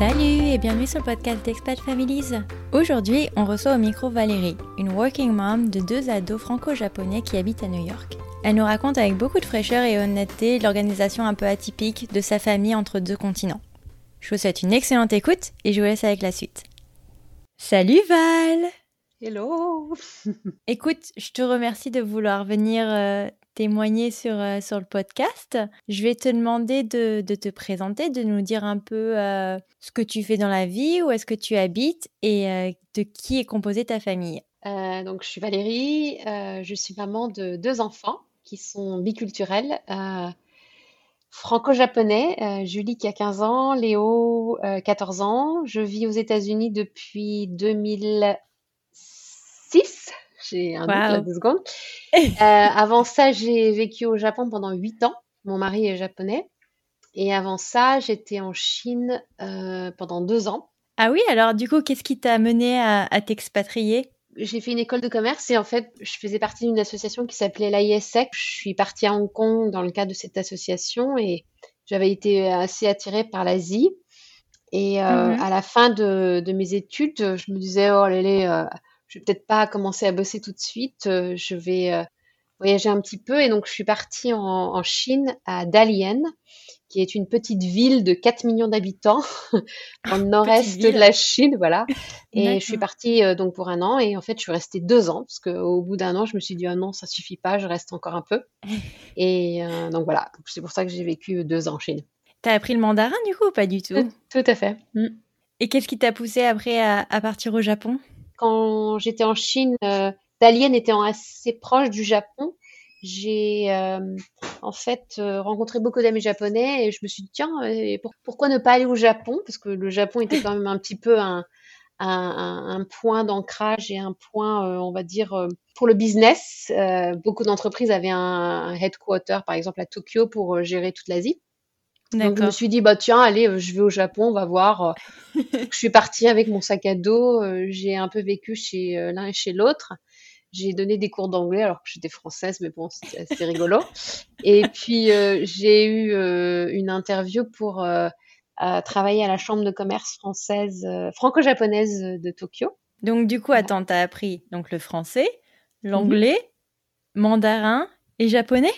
Salut et bienvenue sur le podcast d'Expat Families. Aujourd'hui, on reçoit au micro Valérie, une working mom de deux ados franco-japonais qui habitent à New York. Elle nous raconte avec beaucoup de fraîcheur et honnêteté l'organisation un peu atypique de sa famille entre deux continents. Je vous souhaite une excellente écoute et je vous laisse avec la suite. Salut Val Hello Écoute, je te remercie de vouloir venir euh, témoigner sur, euh, sur le podcast. Je vais te demander de, de, te présenter, de nous dire un peu euh, ce que tu fais dans la vie, où est-ce que tu habites et euh, de qui est composée ta famille. donc, je suis Valérie, je suis maman de deux enfants qui sont biculturels. Franco-japonais, Julie qui a 15 ans, Léo 14 ans. Je vis aux États-Unis depuis 2006 j'ai un doute là deux secondes. euh, avant ça, j'ai vécu au Japon pendant huit ans. Mon mari est japonais. Et avant ça, j'étais en Chine euh, pendant deux ans. Ah oui, alors du coup, qu'est-ce qui t'a amené à, à t'expatrier? J'ai fait une école de commerce et en fait, je faisais partie d'une association qui s'appelait l'ISEC. Je suis partie à Hong Kong dans le cadre de cette association et j'avais été assez attirée par l'Asie. Et euh, -hmm. à la fin de, de, mes études, je me disais, oh, allez, euh, je vais peut-être pas commencer à bosser tout de suite. Euh, je vais euh, voyager un petit peu. Et donc, je suis partie en, en Chine, à Dalian, qui est une petite ville de 4 millions d'habitants, dans le nord-est de la Chine, voilà. Et je suis partie euh, donc pour un an. Et en fait, je suis restée deux ans, parce qu'au bout d'un an, je me suis dit, ah non, ça suffit pas, je reste encore un peu. Et euh, donc voilà, c'est pour ça que j'ai vécu deux ans en Chine. T'as appris le mandarin du coup ou pas du tout Tout, tout à fait. Mm. Et qu'est-ce qui t'a poussé après à, à partir au Japon? Quand j'étais en Chine, euh, Dalian était assez proche du Japon. J'ai euh, en fait euh, rencontré beaucoup d'amis japonais et je me suis dit tiens euh, pour, pourquoi ne pas aller au Japon? Parce que le Japon était quand même un petit peu un, point d'ancrage et un point on va dire pour le business. beaucoup d'entreprises avaient un, un, headquarter par exemple à Tokyo pour gérer toute l'Asie. Donc je me suis dit bah tiens allez je vais au Japon on va voir. je suis partie avec mon sac à dos. J'ai un peu vécu chez l'un et chez l'autre. J'ai donné des cours d'anglais alors que j'étais française mais bon c'était assez rigolo. Et puis euh, j'ai eu euh, une interview pour euh, travailler à la chambre de commerce française franco-japonaise de Tokyo. Donc du coup attends t'as appris donc le français, l'anglais, mmh. mandarin et japonais?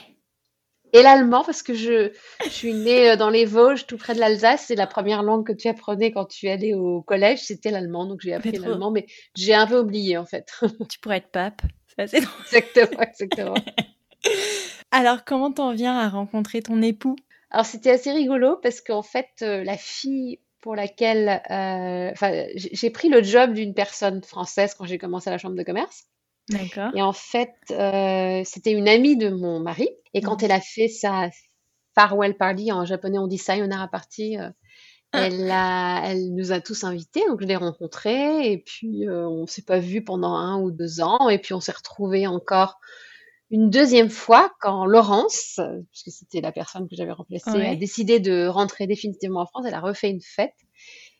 Et l'allemand parce que je, je suis née dans les Vosges, tout près de l'Alsace. C'est la première langue que tu apprenais quand tu allais au collège, c'était l'allemand. Donc j'ai appris l'allemand, mais j'ai un peu oublié en fait. Tu pourrais être pape, c'est assez drôle. Exactement, exactement. Alors comment t'en viens à rencontrer ton époux? Alors c'était assez rigolo parce qu'en fait euh, la fille pour laquelle, enfin, euh, j'ai pris le job d'une personne française quand j'ai commencé à la chambre de commerce. D'accord. Et en fait, euh, c'était une amie de mon mari. Et quand mmh. elle a fait sa farewell party, en japonais on dit sayonara party, euh, ah. elle, a, elle nous a tous invités. Donc je l'ai rencontrée. Et puis euh, on s'est pas vu pendant un ou deux ans. Et puis on s'est retrouvés encore une deuxième fois quand Laurence, puisque c'était la personne que j'avais remplacée, ouais. a décidé de rentrer définitivement en France. Elle a refait une fête.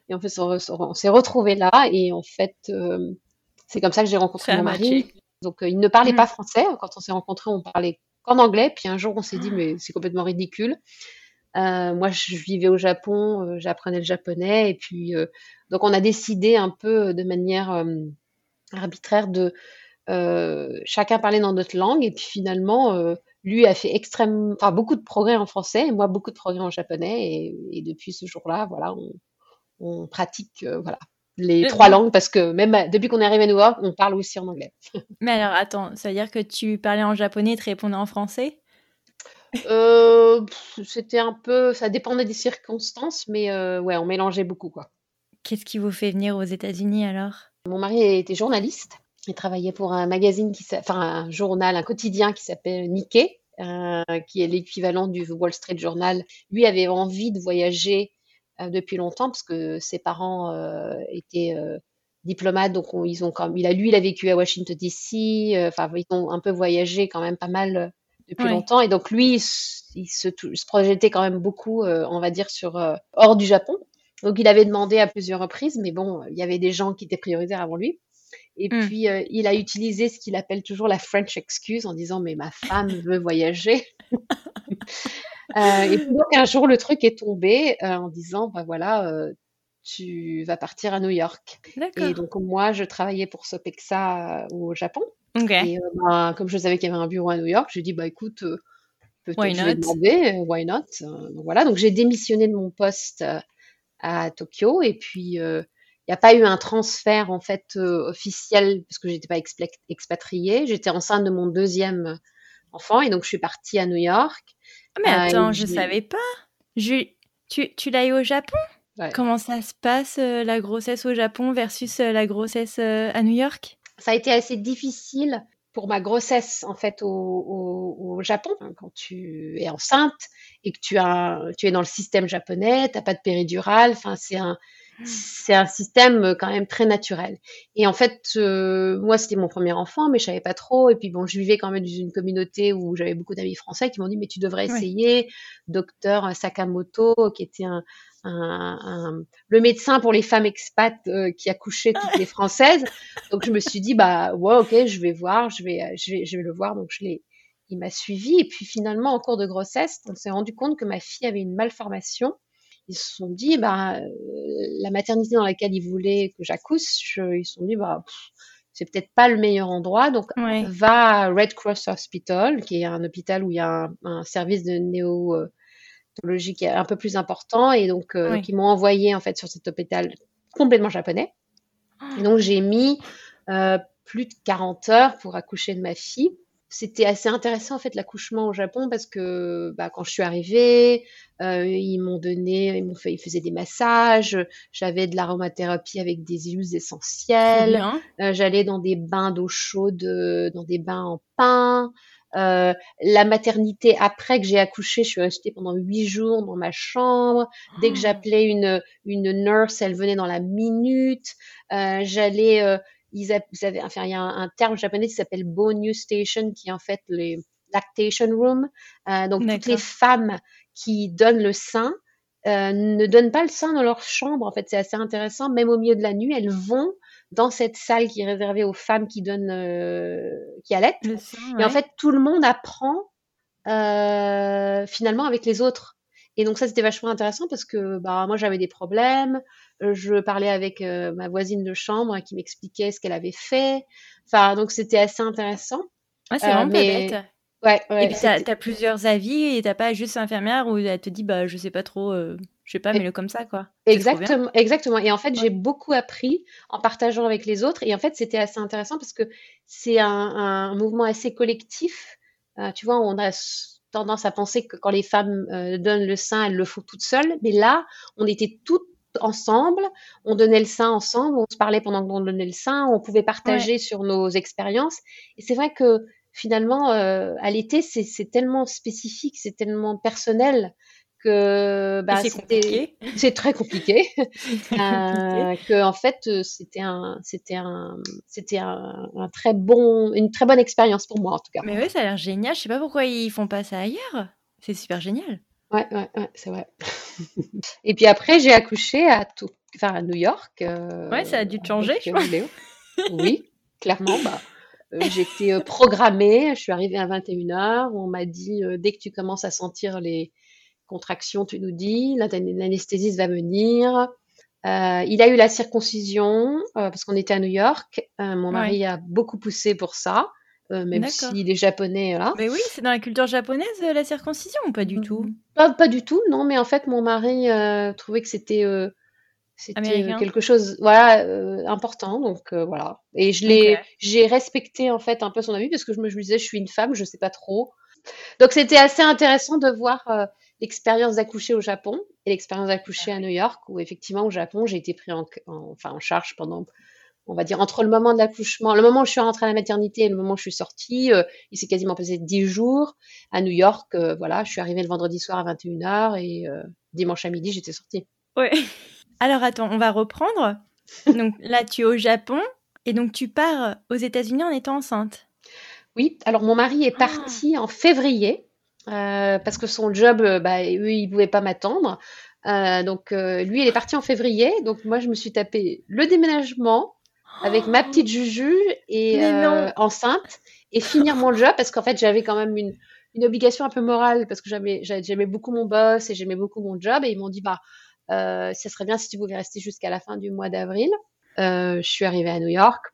Et en fait, on, on s'est retrouvés là. Et en fait, euh, c'est comme ça que j'ai rencontré mon mari. Donc, euh, il ne parlait mmh. pas français. Quand on s'est rencontrés, on parlait qu'en anglais. Puis un jour, on s'est dit, mais c'est complètement ridicule. Euh, moi, je vivais au Japon, euh, j'apprenais le japonais. Et puis, euh, donc, on a décidé un peu de manière arbitraire de chacun parler dans notre langue. Et puis, finalement, lui a fait extrêmement, enfin, beaucoup de progrès en français et moi, beaucoup de progrès en japonais. Et, et depuis ce jour-là, voilà, on, on pratique, voilà, les trois langues parce que même depuis qu'on est arrivé à New York, on parle aussi en anglais. Mais alors attends, ça veut dire que tu parlais en japonais et te répondais en français? Euh, C'était un peu, ça dépendait des circonstances, mais euh, ouais, on mélangeait beaucoup quoi. Qu'est-ce qui vous fait venir aux États-Unis alors? Mon mari était journaliste. Il travaillait pour un magazine qui, enfin un journal, un quotidien qui s'appelle Nikkei, euh, qui est l'équivalent du Wall Street Journal. Lui avait envie de voyager depuis longtemps parce que ses parents euh, étaient euh, diplomates, donc on, ils ont quand il a lui il a vécu à Washington D.C. Enfin ils ont un peu voyagé quand même pas mal depuis ouais. longtemps et donc lui il se, il se, projetait quand même beaucoup, on va dire sur hors du Japon. Donc il avait demandé à plusieurs reprises, mais bon, il y avait des gens qui étaient prioritaires avant lui. Et mmh. puis, euh, il a utilisé ce qu'il appelle toujours la French excuse en disant Mais ma femme veut voyager. euh, et puis, donc, un jour, le truc est tombé euh, en disant Bah voilà, tu vas partir à New York. Et donc moi, je travaillais pour Sopexa au Japon. Et bah, comme je savais qu'il y avait un bureau à New York, j'ai dit bah écoute, peut-être je vais demander, why not? donc voilà, donc j'ai démissionné de mon poste à Tokyo et puis il n'y a pas eu un transfert en fait euh, officiel parce que j'étais pas expatriée. J'étais enceinte de mon deuxième enfant et donc je suis partie à New York. Ah, mais euh, attends, je savais pas. Je... Tu, tu l'as eu au Japon? Comment ça se passe euh, la grossesse au Japon versus la grossesse à New York? Ça a été assez difficile pour ma grossesse en fait au, au, au Japon quand tu es enceinte et que tu as tu es dans le système japonais, t'as pas de péridurale. Enfin c'est un c'est un système euh, quand même très naturel. Et en fait, euh, moi, c'était mon premier enfant, mais je savais pas trop. Et puis bon, je vivais quand même dans une communauté où j'avais beaucoup d'amis français qui m'ont dit, mais tu devrais essayer. Docteur Sakamoto, qui était un, un, le médecin pour les femmes expats euh, qui accouchait toutes les françaises. Donc je me suis dit, bah ouais, ok, je vais voir, je vais, je vais, je vais le voir. Donc je l'ai, il m'a suivi. Et puis finalement, en cours de grossesse, on s'est rendu compte que ma fille avait une malformation ils se sont dit, bah, euh, la maternité dans laquelle ils voulaient que j'accouche, ils se sont dit, bah, c'est peut-être pas le meilleur endroit, donc va à Red Cross Hospital, qui est un hôpital où il y a un, service de néo-tologie qui est un peu plus important, et donc euh, qui m'ont envoyé en fait sur cet hôpital complètement japonais. Et donc j'ai mis euh, plus de 40 heures pour accoucher de ma fille c'était assez intéressant en fait l'accouchement au Japon parce que bah, quand je suis arrivée, euh, ils m'ont donné, ils m'ont fait, ils faisaient des massages, j'avais de l'aromathérapie avec des huiles essentielles, euh, j'allais dans des bains d'eau chaude, euh, dans des bains en pain. Euh, la maternité après que j'ai accouché, je suis restée pendant huit jours dans ma chambre. Dès que oh. j'appelais une une nurse, elle venait dans la minute. Euh, j'allais ils, avaient, enfin, il y a un, terme japonais qui s'appelle Bonus Station, qui est en fait les lactation room. Euh, donc toutes les femmes qui donnent le sein euh, ne donnent pas le sein dans leur chambre. En fait, c'est assez intéressant. Même au milieu de la nuit, elles vont dans cette salle qui est réservée aux femmes qui donnent, euh, qui allaitent. Et en fait, tout le monde apprend finalement avec les autres. Et donc ça, c'était vachement intéressant parce que bah, moi, j'avais des problèmes. Euh, je parlais avec euh, ma voisine de chambre qui m'expliquait ce qu'elle avait fait. Enfin, donc c'était assez intéressant. Ouais, c'est vraiment euh, mais... pas bête. Ouais, ouais, et puis t'as as plusieurs avis et t'as pas juste infirmière où elle te dit bah je sais pas trop, je sais pas, mais le comme ça quoi. Exactement, exactement. Et en fait j'ai beaucoup appris en partageant avec les autres et en fait c'était assez intéressant parce que c'est un, un, mouvement assez collectif. tu vois, on a tendance à penser que quand les femmes euh, donnent le sein, elles le font toutes seules. Mais là, on était toutes ensemble, on donnait le sein ensemble, on se parlait pendant qu'on donnait le sein, on pouvait partager sur nos expériences. Et c'est vrai que finalement, euh, à l'été, c'est tellement spécifique, c'est tellement personnel que bah, c'est très compliqué, euh, que en fait c'était un c'était un c'était un, très bon une très bonne expérience pour moi en tout cas. Mais oui, ça a l'air génial. Je sais pas pourquoi ils font pas ça ailleurs. C'est super génial. Ouais, ouais, ouais c'est vrai. Et puis après, j'ai accouché à tout, enfin à New York. Euh, ouais, ça a dû te changer, je crois. Oui, clairement. Bah, euh, J'étais programmée, je suis arrivée à 21h, on m'a dit dès que tu commences à sentir les, contraction, tu nous dis, l'anesthésiste va venir. Euh, il a eu la circoncision euh, parce qu'on était à New York. Euh, mon mari a beaucoup poussé pour ça, même s'il est japonais. Mais oui, c'est dans la culture japonaise la circoncision ou pas du mm-hmm. tout? Pas, du tout, non. Mais en fait, mon mari trouvait que c'était c'était quelque chose voilà important donc voilà et je l'ai j'ai respecté en fait un peu son avis parce que je me, je me disais je suis une femme je sais pas trop donc c'était assez intéressant de voir l'expérience d'accoucher au Japon et l'expérience d'accoucher à New York, où effectivement au Japon, j'ai été pris en, enfin, en charge pendant, on va dire, entre le moment de l'accouchement, le moment où je suis rentrée à la maternité et le moment où je suis sortie, euh, il s'est quasiment passé dix jours. À New York, euh, voilà, je suis arrivée le vendredi soir à 21h et euh, dimanche à midi, j'étais sortie. Oui. Alors attends, on va reprendre. Donc là, tu es au Japon et donc tu pars aux États-Unis en étant enceinte. Oui, alors mon mari est ah. parti en février euh, parce que son job, euh, bah, eux, ils pouvaient pas m'attendre. Euh, donc euh, lui, il est parti en février. Donc moi, je me suis tapé le déménagement avec ma petite Juju et enceinte et finir mon job parce qu'en fait, j'avais quand même une, une obligation un peu morale parce que j'aimais beaucoup mon boss et j'aimais beaucoup mon job et ils m'ont dit bah ça serait bien si tu pouvais rester jusqu'à la fin du mois d'avril. je suis arrivée à New York.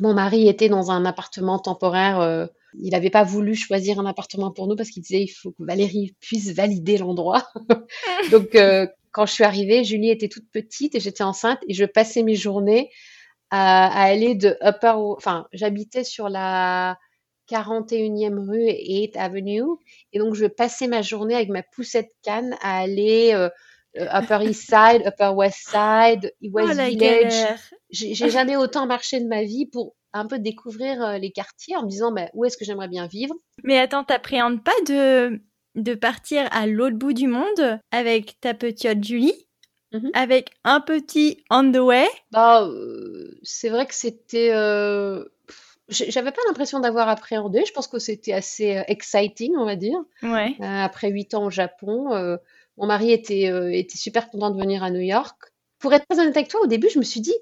Mon mari était dans un appartement temporaire. il n'avait pas voulu choisir un appartement pour nous parce qu'il disait il faut que Valérie puisse valider l'endroit. Donc, quand je suis arrivée, Julie était toute petite et j'étais enceinte et je passais mes journées à, aller de Upper, enfin, j'habitais sur la 41e rue et 8th Avenue et donc je passais ma journée avec ma poussette canne à aller euh, euh, Upper East Side, Upper West Side, West oh, Village. J'ai jamais autant marché de ma vie pour un peu découvrir euh, les quartiers en me disant bah, où est-ce que j'aimerais bien vivre. Mais attends, t'appréhendes pas de de partir à l'autre bout du monde avec ta petite Julie, mhm. avec un petit on the way? Bah, euh, c'est vrai que c'était. Euh, j'avais pas l'impression d'avoir appréhendé. Je pense que c'était assez euh, exciting, on va dire. Ouais. après huit ans au Japon, mon mari était, était super content de venir à New York. Pour être très honnête avec toi, au début, je me suis dit,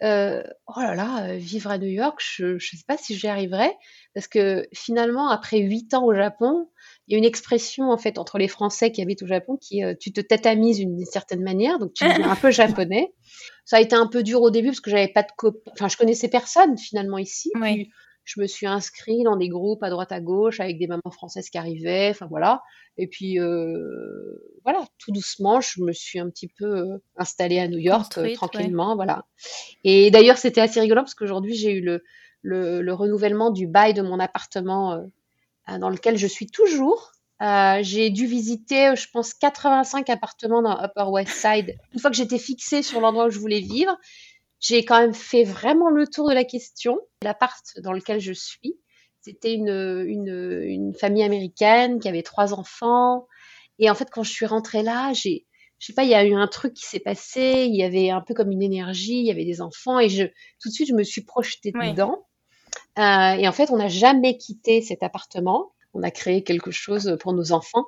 oh là là, vivre à New York, je ne sais pas si j'y arriverai, parce que finalement, après huit ans au Japon, il y a une expression en fait entre les Français qui habitent au Japon qui euh, tu te tétamises d'une certaine manière, donc tu deviens un peu japonais. Ça a été un peu dur au début parce que j'avais pas de copains, enfin je connaissais personne finalement ici. Puis, je me suis inscrite dans des groupes à droite à gauche avec des mamans françaises qui arrivaient, enfin voilà. Et puis euh, voilà, tout doucement, je me suis un petit peu euh, installée à New York tranquillement, voilà. Et d'ailleurs, c'était assez rigolo parce qu'aujourd'hui j'ai eu le, le, le, renouvellement du bail de mon appartement euh, dans lequel je suis toujours. Euh, j'ai dû visiter, je pense, 85 appartements dans Upper West Side. Une fois que j'étais fixée sur l'endroit où je voulais vivre, j'ai quand même fait vraiment le tour de la question. L'appart dans lequel je suis, c'était une, une, une, famille américaine qui avait trois enfants. Et en fait, quand je suis rentrée là, j'ai, je sais pas, il y a eu un truc qui s'est passé. Il y avait un peu comme une énergie. Il y avait des enfants et je, tout de suite, je me suis projetée dedans. Euh, et en fait, on n'a jamais quitté cet appartement. On a créé quelque chose pour nos enfants.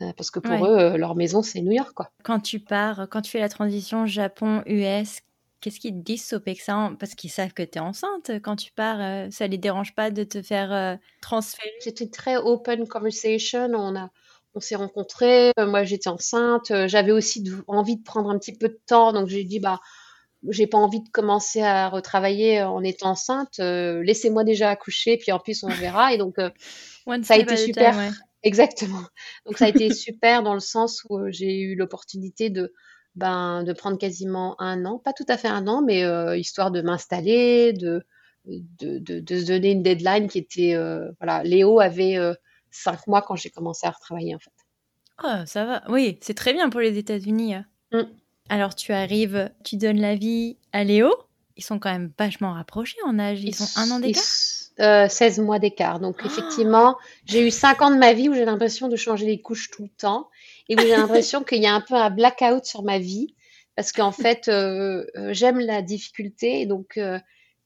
Euh, parce que pour eux, euh, leur maison, c'est New York. Quoi. Quand tu pars, quand tu fais la transition Japon-US, qu'est-ce qu'ils te disent, Sopexa Parce qu'ils savent que tu es enceinte. Quand tu pars, ça les dérange pas de te faire transférer? C'était très open conversation. On a, on s'est rencontrés. Moi, j'étais enceinte. J'avais aussi envie de prendre un petit peu de temps. Donc, j'ai dit, bah, j'ai pas envie de commencer à retravailler en étant enceinte. Euh, laissez-moi déjà accoucher, puis en plus on verra. Et donc euh, ça a été super. Exactement. Donc ça a été super dans le sens où euh, j'ai eu l'opportunité de ben de prendre quasiment un an, pas tout à fait un an, mais histoire de m'installer, de de, de de, se donner une deadline qui était voilà. Léo avait cinq mois quand j'ai commencé à retravailler en fait. Oh, ça va. Oui, c'est très bien pour les États-Unis. Hein. Mm. Alors tu arrives, tu donnes la vie à Léo. Ils sont quand même vachement rapprochés en âge. Ils, ont un an d'écart? euh, 16 mois d'écart. Donc effectivement, j'ai eu 5 ans de ma vie où j'ai l'impression de changer les couches tout le temps et j'ai l'impression qu'il y a un peu un blackout sur ma vie parce qu'en fait, euh, euh, j'aime la difficulté. Donc, euh,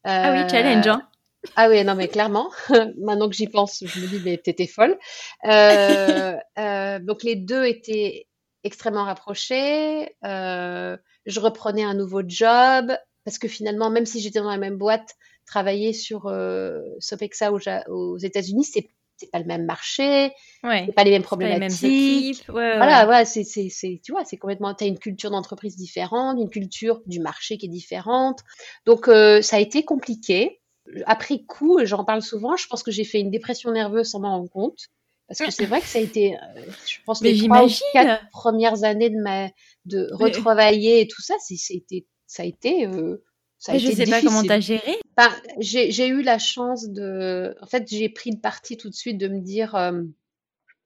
ah oui, challenge. Hein ah oui, non mais clairement. Maintenant que j'y pense, je me dis mais t'étais folle. donc les deux étaient extrêmement rapprochés. Je reprenais un nouveau job parce que finalement, même si j'étais dans la même boîte, travailler sur euh, Sopexa aux, aux États-Unis, c'est c'est pas le même marché, ouais, c'est pas les mêmes problématiques. Les mêmes voilà, ouais. c'est, tu vois, c'est complètement, t'as une culture d'entreprise différente, une culture du marché qui est différente. Donc, euh, ça a été compliqué. Après coup, j'en parle souvent, je pense que j'ai fait une dépression nerveuse sans m'en rendre compte. Parce que c'est vrai que ça a été, euh, je pense, les trois ou quatre premières années de ma, de retravailler et tout ça, c'était, ça a été, euh, ça a je sais pas comment t'as géré. Ben, j'ai eu la chance de, en fait, j'ai pris le parti tout de suite de me dire, euh,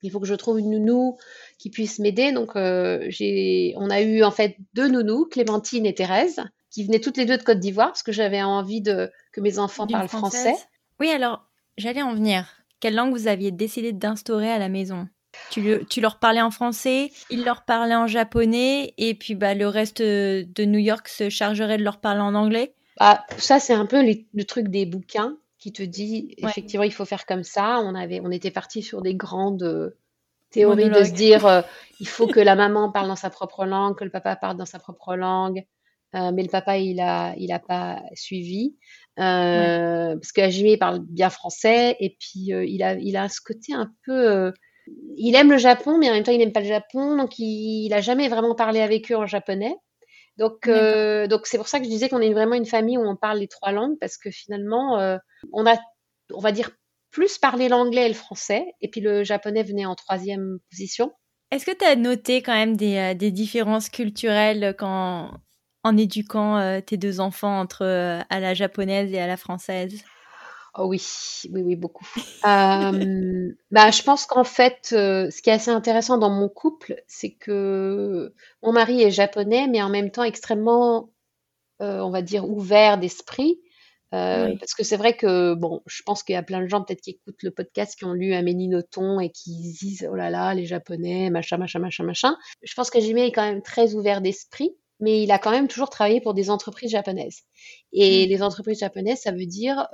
il faut que je trouve une nounou qui puisse m'aider. Donc, j'ai, on a eu en fait deux nounous, Clémentine et Thérèse, qui venaient toutes les deux de Côte d'Ivoire parce que j'avais envie de que mes enfants parlent français. Oui, alors j'allais en venir. Quelle langue vous aviez décidé d'instaurer à la maison? Tu, tu, leur parlais en français, ils leur parlaient en japonais, et puis bah, le reste de New York se chargerait de leur parler en anglais? Bah, Ça, c'est un peu le truc des bouquins qui te dit, effectivement, il faut faire comme ça. On, avait, on était parti sur des grandes euh, théories de se dire, euh, il faut que la maman parle dans sa propre langue, que le papa parle dans sa propre langue. Euh, mais le papa, il a, il a pas suivi. Euh, parce que Hajime parle bien français et puis euh, il a il a ce côté un peu il aime le Japon, mais en même temps, il n'aime pas le Japon, donc il n'a jamais vraiment parlé avec eux en japonais. Donc, euh, donc c'est pour ça que je disais qu'on est vraiment une famille où on parle les trois langues, parce que finalement, euh, on a, on va dire, plus parlé l'anglais et le français, et puis le japonais venait en troisième position. Est-ce que tu as noté quand même des, euh, des, différences culturelles quand, en éduquant tes deux enfants entre à la japonaise et à la française? Oh oui, oui, oui, beaucoup. Euh, bah, je pense qu'en fait, euh, ce qui est assez intéressant dans mon couple, c'est que mon mari est japonais, mais en même temps extrêmement, euh, on va dire, ouvert d'esprit. Parce que c'est vrai que, bon, je pense qu'il y a plein de gens peut-être qui écoutent le podcast, qui ont lu Amélie Nothomb et qui disent, oh là là, les japonais, machin, machin, machin, machin. Je pense que Jimmy est quand même très ouvert d'esprit mais il a quand même toujours travaillé pour des entreprises japonaises. Et mmh. les entreprises japonaises, ça veut dire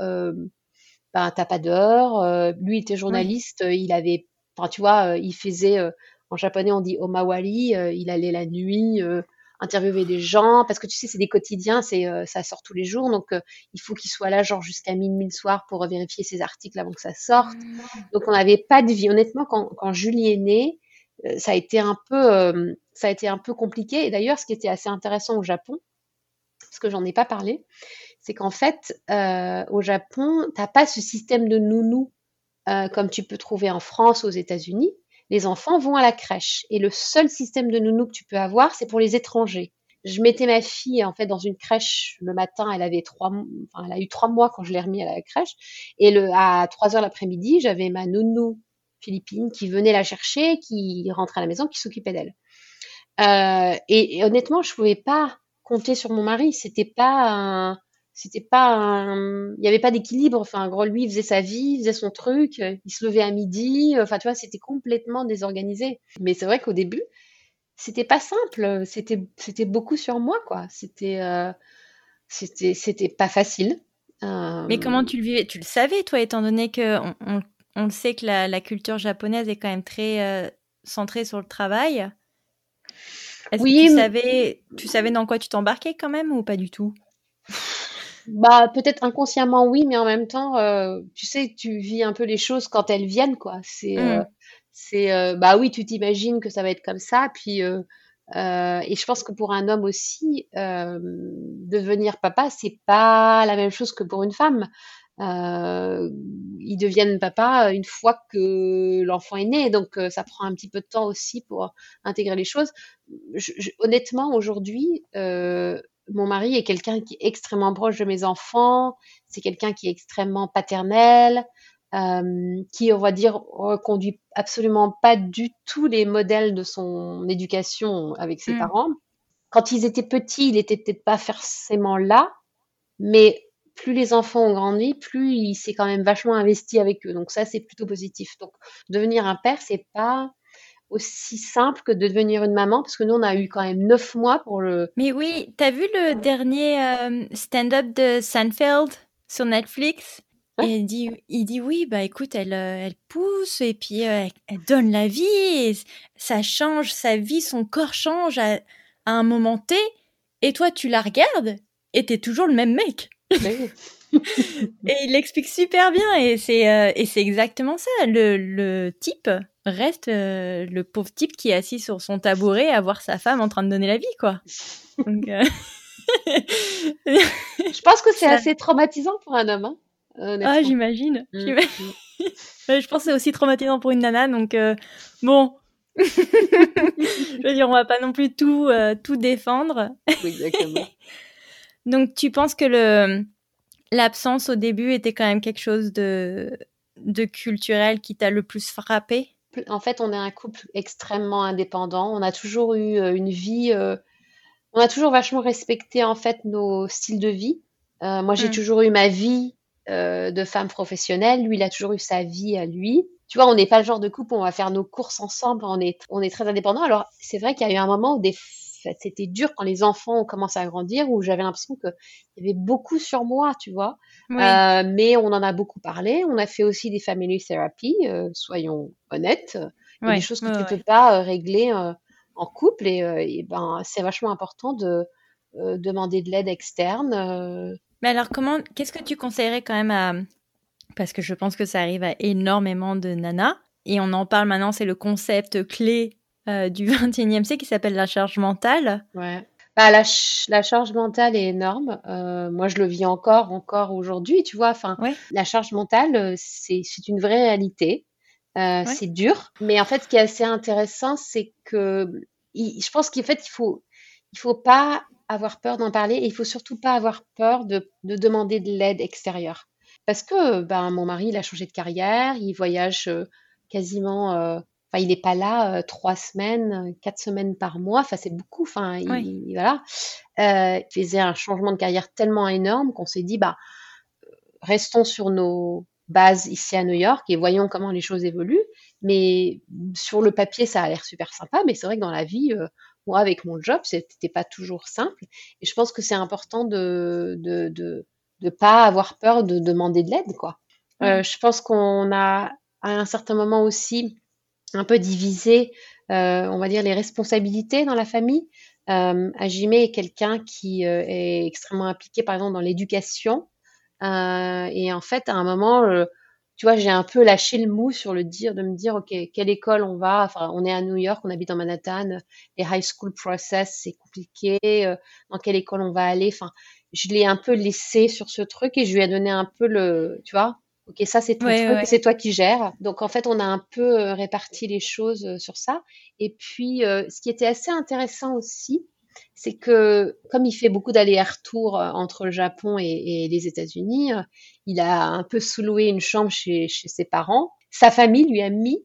ben, t'as pas d'heure. Euh, lui était journaliste, euh, il avait, enfin, tu vois, euh, il faisait, en japonais on dit omawari, il allait la nuit interviewer des gens parce que tu sais c'est des quotidiens c'est ça sort tous les jours donc il faut qu'il soit là genre jusqu'à minuit le soir pour vérifier ses articles avant que ça sorte mmh. donc on n'avait pas de vie honnêtement quand, quand Julie est née ça a été un peu ça a été un peu compliqué et d'ailleurs ce qui était assez intéressant au Japon parce que j'en ai pas parlé c'est qu'en fait, euh, au Japon, t'as pas ce système de nounou euh, comme tu peux trouver en France, aux États-Unis. Les enfants vont à la crèche et le seul système de nounou que tu peux avoir, c'est pour les étrangers. Je mettais ma fille en fait dans une crèche le matin. Elle avait trois, enfin, elle a eu trois mois quand je l'ai remis à la crèche. Et à 3 heures l'après-midi, j'avais ma nounou philippine qui venait la chercher, qui rentrait à la maison, qui s'occupait d'elle. Euh, et, honnêtement, je pouvais pas compter sur mon mari. C'était pas un, c'était pas il n'y avait pas d'équilibre. Enfin gros lui il faisait sa vie il faisait son truc il se levait à midi. Enfin tu vois c'était complètement désorganisé. Mais c'est vrai qu'au début c'était pas simple. C'était c'était beaucoup sur moi quoi. C'était euh, c'était c'était pas facile. Euh, mais comment tu le vivais? Tu le savais toi étant donné que on, on, le sait que la, la, culture japonaise est quand même très euh, centrée sur le travail. Oui, que tu savais, tu savais dans quoi tu t'embarquais quand même ou pas du tout? Bah, peut-être inconsciemment, oui, mais en même temps, euh, tu sais, tu vis un peu les choses quand elles viennent, quoi. C'est, euh, mmh. c'est, euh, bah oui, tu t'imagines que ça va être comme ça, puis, et je pense que pour un homme aussi, devenir papa, c'est pas la même chose que pour une femme. ils deviennent papa une fois que l'enfant est né, donc ça prend un petit peu de temps aussi pour intégrer les choses. honnêtement, aujourd'hui, mon mari est quelqu'un qui est extrêmement proche de mes enfants, c'est quelqu'un qui est extrêmement paternel, euh, qui, on va dire, reconduit absolument pas du tout les modèles de son éducation avec ses mmh. parents. Quand ils étaient petits, il était peut-être pas forcément là, mais plus les enfants ont grandi, plus il s'est quand même vachement investi avec eux. Donc ça, c'est plutôt positif. Donc devenir un père, c'est pas aussi simple que de devenir une maman, parce que nous, on a eu quand même neuf mois pour le... Mais oui, t'as vu le dernier euh, stand-up de Seinfeld sur Netflix? Et il dit, il dit oui, bah écoute, elle, euh, elle pousse et puis euh, elle, donne la vie, ça change sa vie, son corps change à, un moment T, et toi tu la regardes et t'es toujours le même mec. et il l'explique super bien et c'est c'est exactement ça. Le, le type reste euh, le pauvre type qui est assis sur son tabouret à voir sa femme en train de donner la vie, quoi. Euh, je pense que c'est assez traumatisant pour un homme. Hein, ah, j'imagine. Mm, mm. je pense que c'est aussi traumatisant pour une nana, donc euh, bon. je veux dire, on va pas non plus tout, tout défendre. Exactement. donc, tu penses que le l'absence au début était quand même quelque chose de, de culturel qui t'a le plus frappé? En fait, on est un couple extrêmement indépendant. On a toujours eu euh, une vie, euh, on a toujours vachement respecté en fait nos styles de vie. Euh, moi, j'ai mm. toujours eu ma vie de femme professionnelle. Lui, il a toujours eu sa vie à lui. Tu vois, on n'est pas le genre de couple où on va faire nos courses ensemble. On est, on est très indépendant. Alors, c'est vrai qu'il y a eu un moment où des c'était dur quand les enfants ont commencé à grandir, où j'avais l'impression qu'il y avait beaucoup sur moi, tu vois. Euh, mais on en a beaucoup parlé. On a fait aussi des family therapy, euh, soyons honnêtes. Il y a des choses que tu ne peux pas euh, régler en couple et, ben, c'est vachement important de demander de l'aide externe. Mais alors, comment, qu'est-ce que tu conseillerais quand même à, parce que je pense que ça arrive à énormément de nanas, et on en parle maintenant, c'est le concept clé euh, du 21e siècle qui s'appelle la charge mentale. Ouais. Bah, la, la, charge mentale est énorme. Euh, moi, je le vis encore, encore aujourd'hui, tu vois. Enfin, la charge mentale, euh, c'est une vraie réalité. Euh, C'est dur, mais en fait, ce qui est assez intéressant, c'est que je pense qu'en fait, il faut, il faut pas avoir peur d'en parler et il faut surtout pas avoir peur de, de demander de l'aide extérieure. Parce que ben, mon mari, il a changé de carrière, il voyage quasiment il n'est pas là euh, trois semaines, euh, quatre semaines par mois. Enfin, c'est beaucoup. Enfin, il, voilà. Euh, il faisait un changement de carrière tellement énorme qu'on s'est dit, bah, restons sur nos bases ici à New York et voyons comment les choses évoluent. Mais sur le papier, ça a l'air super sympa. Mais c'est vrai que dans la vie, moi, avec mon job, c'était pas toujours simple. Et je pense que c'est important de, de, de, de, pas avoir peur de demander de l'aide, quoi. je pense qu'on a à un certain moment aussi un peu diviser, euh, on va dire, les responsabilités dans la famille. Euh, Ajime est quelqu'un qui euh, est extrêmement impliqué, par exemple, dans l'éducation. Euh, et en fait, à un moment, euh, tu vois, j'ai un peu lâché le mou sur le dire, de me dire, OK, quelle école on va? Enfin, on est à New York, on habite en Manhattan, les high school process, c'est compliqué, dans quelle école on va aller? Enfin, je l'ai un peu laissé sur ce truc et je lui ai donné un peu le, tu vois, Ok, ça c'est ton truc, c'est toi qui gères. Donc en fait, on a un peu euh, réparti les choses euh, sur ça. Et puis, euh, ce qui était assez intéressant aussi, c'est que comme il fait beaucoup d'allers-retours entre le Japon et, les États-Unis, il a un peu sous-loué une chambre chez, chez, ses parents. Sa famille lui a mis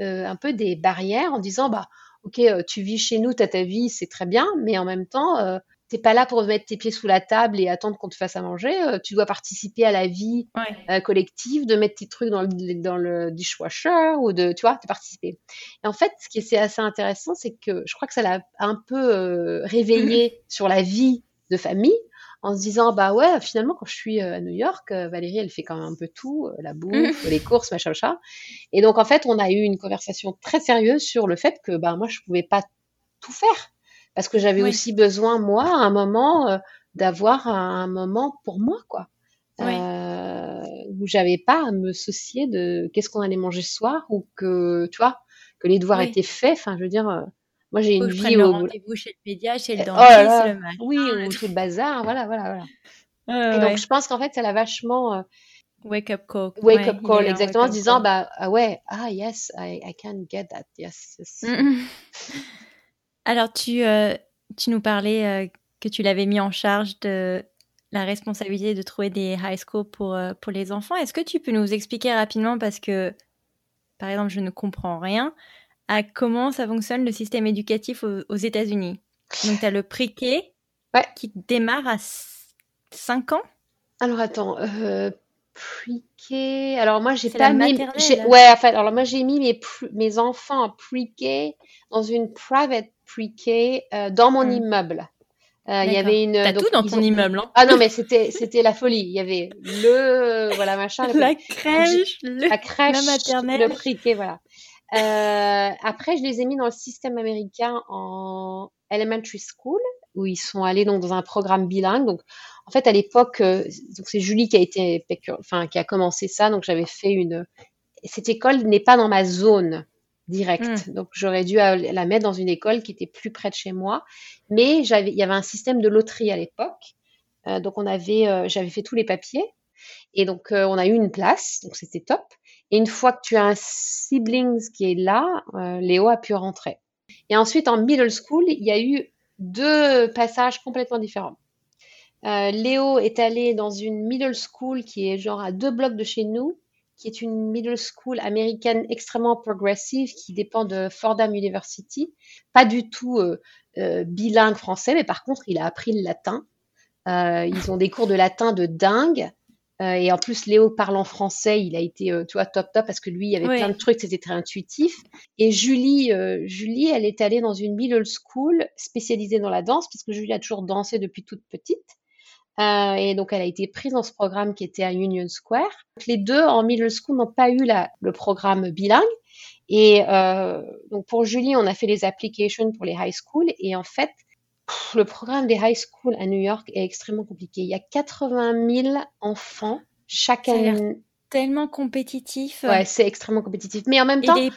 un peu des barrières en disant bah ok, tu vis chez nous, tu as ta vie, c'est très bien, mais en même temps, t'es pas là pour mettre tes pieds sous la table et attendre qu'on te fasse à manger. Euh, tu dois participer à la vie euh, collective, de mettre tes trucs dans le, dans le dishwasher ou de, tu vois, de participer. Et en fait, ce qui est assez intéressant, c'est que je crois que ça l'a un peu euh, réveillé sur la vie de famille en se disant bah ouais finalement quand je suis à New York Valérie elle fait quand même un peu tout la bouffe les courses machin machin et donc en fait on a eu une conversation très sérieuse sur le fait que bah moi je pouvais pas tout faire parce que j'avais aussi besoin moi à un moment euh, d'avoir un, moment pour moi quoi. Euh, où j'avais pas à me soucier de qu'est-ce qu'on allait manger ce soir ou que tu vois que les devoirs étaient faits. Enfin je veux dire euh, moi j'ai une vie au rendez-vous chez le pédiatre chez le eh, oh dentiste le matin oui ou tout le bazar voilà voilà voilà. Et donc je pense qu'en fait ça l'a vachement euh, Wake up call. Wake up call, exactement, en se disant, bah, ah ouais, ah yes, I, I can get that, yes. Alors, tu, euh, tu nous parlais euh, que tu l'avais mis en charge de la responsabilité de trouver des high schools pour, euh, pour les enfants. Est-ce que tu peux nous expliquer rapidement, parce que, par exemple, je ne comprends rien, à comment ça fonctionne le système éducatif aux, États-Unis? Donc, tu as le pre-K qui démarre à 5 ans? Alors, attends, pre-K. Alors moi j'ai pas mis. Ouais, en fait, alors moi j'ai mis mes mes enfants en pre-K dans une private pre-K euh, dans mon hmm. immeuble. Euh, il y avait une. T'as tout dans ton immeuble, hein Ah non, mais c'était c'était la folie. Il y avait le voilà machin. la crèche, la crèche, la maternelle, le pre-K, voilà. Euh, après, je les ai mis dans le système américain en elementary school où ils sont allés donc dans un programme bilingue. Donc, en fait, à l'époque, euh, donc c'est Julie qui a été, enfin, qui a commencé ça. Donc, j'avais fait une. Cette école n'est pas dans ma zone directe. Hmm. Donc, j'aurais dû la mettre dans une école qui était plus près de chez moi. Mais j'avais, il y avait un système de loterie à l'époque. Euh, donc, on avait, euh, j'avais fait tous les papiers. Et donc, on a eu une place. Donc, c'était top. Et une fois que tu as un siblings qui est là, Léo a pu rentrer. Et ensuite, en middle school, il y a eu deux passages complètement différents. Euh, Léo est allé dans une middle school qui est genre à deux blocs de chez nous, qui est une middle school américaine extrêmement progressive qui dépend de Fordham University. Pas du tout euh, euh, bilingue français, mais par contre, il a appris le latin. ils ont des cours de latin de dingue. Euh, et en plus, Léo parle en français, il a été, euh, tu vois, top top parce que lui, il y avait plein de trucs, c'était très intuitif. Et Julie, euh, Julie, elle est allée dans une middle school spécialisée dans la danse, puisque Julie a toujours dansé depuis toute petite. Et donc, elle a été prise dans ce programme qui était à Union Square. les deux en middle school n'ont pas eu la, le programme bilingue. Et donc, pour Julie, on a fait les applications pour les high school. Et en fait, le programme des high school à New York est extrêmement compliqué. Il y a 80 000 enfants chaque année. tellement compétitif. Ouais, c'est extrêmement compétitif. Mais en même temps, les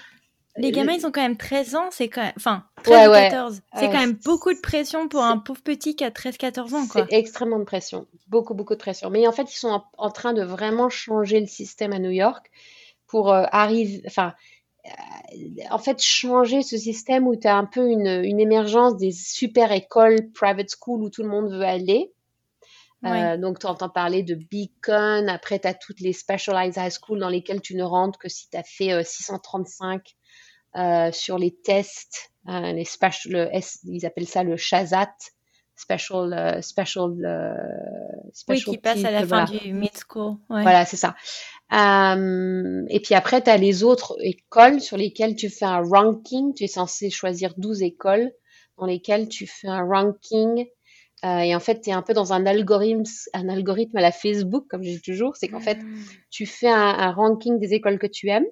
gamins, ils ont quand même 13 ans, c'est quand même. Enfin, 13 ou 14. C'est quand même beaucoup de pression pour un pauvre petit qui a 13-14 ans, quoi. C'est extrêmement de pression. Beaucoup, beaucoup de pression. Mais en fait, ils sont en, train de vraiment changer le système à New York pour euh, arriver. Enfin, euh, en fait, changer ce système où tu as un peu une, une, émergence des super écoles private school où tout le monde veut aller. Euh, donc, tu entends parler de Beacon. Après, tu as toutes les specialized high school dans lesquelles tu ne rentres que si tu as fait 635 euh, sur les tests, euh, les special, ils appellent ça le Shazat, special, euh, special, special. Oui, qui passe à la fin du mid school. Voilà, c'est ça. et puis après, tu as les autres écoles sur lesquelles tu fais un ranking. Tu es censé choisir 12 écoles dans lesquelles tu fais un ranking. et en fait, tu es un peu dans un algorithme, un algorithme à la Facebook, comme je dis toujours. C'est qu'en fait, hmm. tu fais un, ranking des écoles que tu aimes.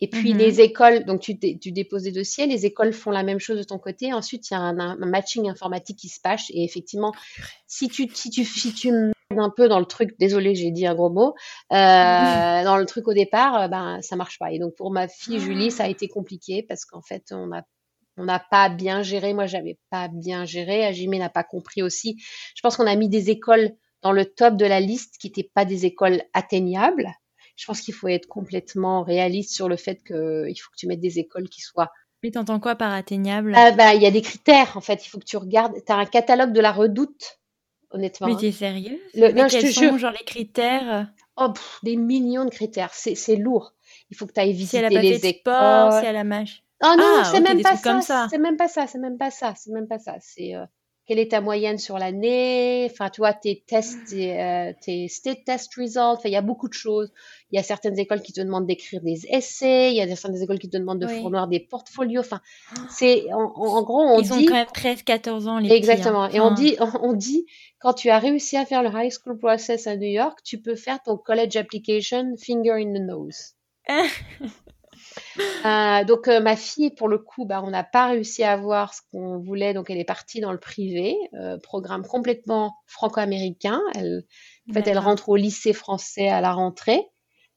Et puis mm-hmm. les écoles, donc tu, tu, déposes des dossiers, les écoles font la même chose de ton côté. Ensuite, il y a un, matching informatique qui se passe. Et effectivement, si tu, si tu, si tu un peu dans le truc, désolé, j'ai dit un gros mot, euh, mm-hmm. dans le truc au départ, euh, ben ça marche pas. Et donc pour ma fille Julie, ça a été compliqué parce qu'en fait, on a on n'a pas bien géré. Moi, j'avais pas bien géré. Ajimé n'a pas compris aussi. Je pense qu'on a mis des écoles dans le top de la liste qui n'étaient pas des écoles atteignables je pense qu'il faut être complètement réaliste sur le fait qu'il faut que tu mettes des écoles qui soient. Mais t'entends quoi par atteignable? Ah bah il y a des critères en fait. Il faut que tu regardes. Tu as un catalogue de la Redoute, honnêtement. Mais hein. t'es sérieux? Le... non, je te jure. genre les critères? Oh, des millions de critères. C'est lourd. Il faut que tu ailles visiter si elle a pas les fait sport, si elle a mâche. Oh non, ah, c'est même, pas ça. C'est même pas ça. C'est même pas ça. C'est même pas ça. C'est euh, quelle est ta moyenne sur l'année, enfin, tu vois, tes tests, tes, euh, tes state test results, il y a beaucoup de choses. Il y a certaines écoles qui te demandent d'écrire des essais, il y a certaines écoles qui te demandent de fournir des portfolios, enfin, c'est, en, en, gros, on Ils dit. Ils ont quand même 13, 14 ans, les Exactement. Et on dit, on dit, quand tu as réussi à faire le high school process à New York, tu peux faire ton college application finger in the nose. Euh, donc euh, ma fille, pour le coup, bah, on n'a pas réussi à avoir ce qu'on voulait, donc elle est partie dans le privé, euh, programme complètement franco-américain. Elle, en fait, elle rentre au lycée français à la rentrée,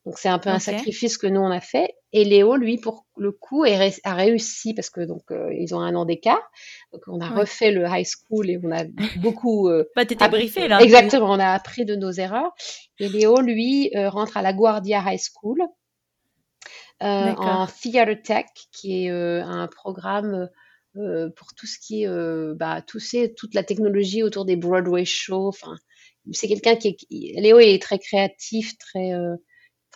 donc c'est un peu un sacrifice que nous on a fait. Et Léo, lui, pour le coup, a réussi parce que donc ils ont un an d'écart, donc on a refait le high school et on a beaucoup. bah, t'étais briefé là. Exactement, on a appris de nos erreurs. Et Léo, lui, rentre à la Guardia High School en Theater Tech, qui est euh, un programme euh, pour tout ce qui est bah, tout ces, toute la technologie autour des Broadway shows. Enfin, c'est quelqu'un qui est, Léo est très créatif, très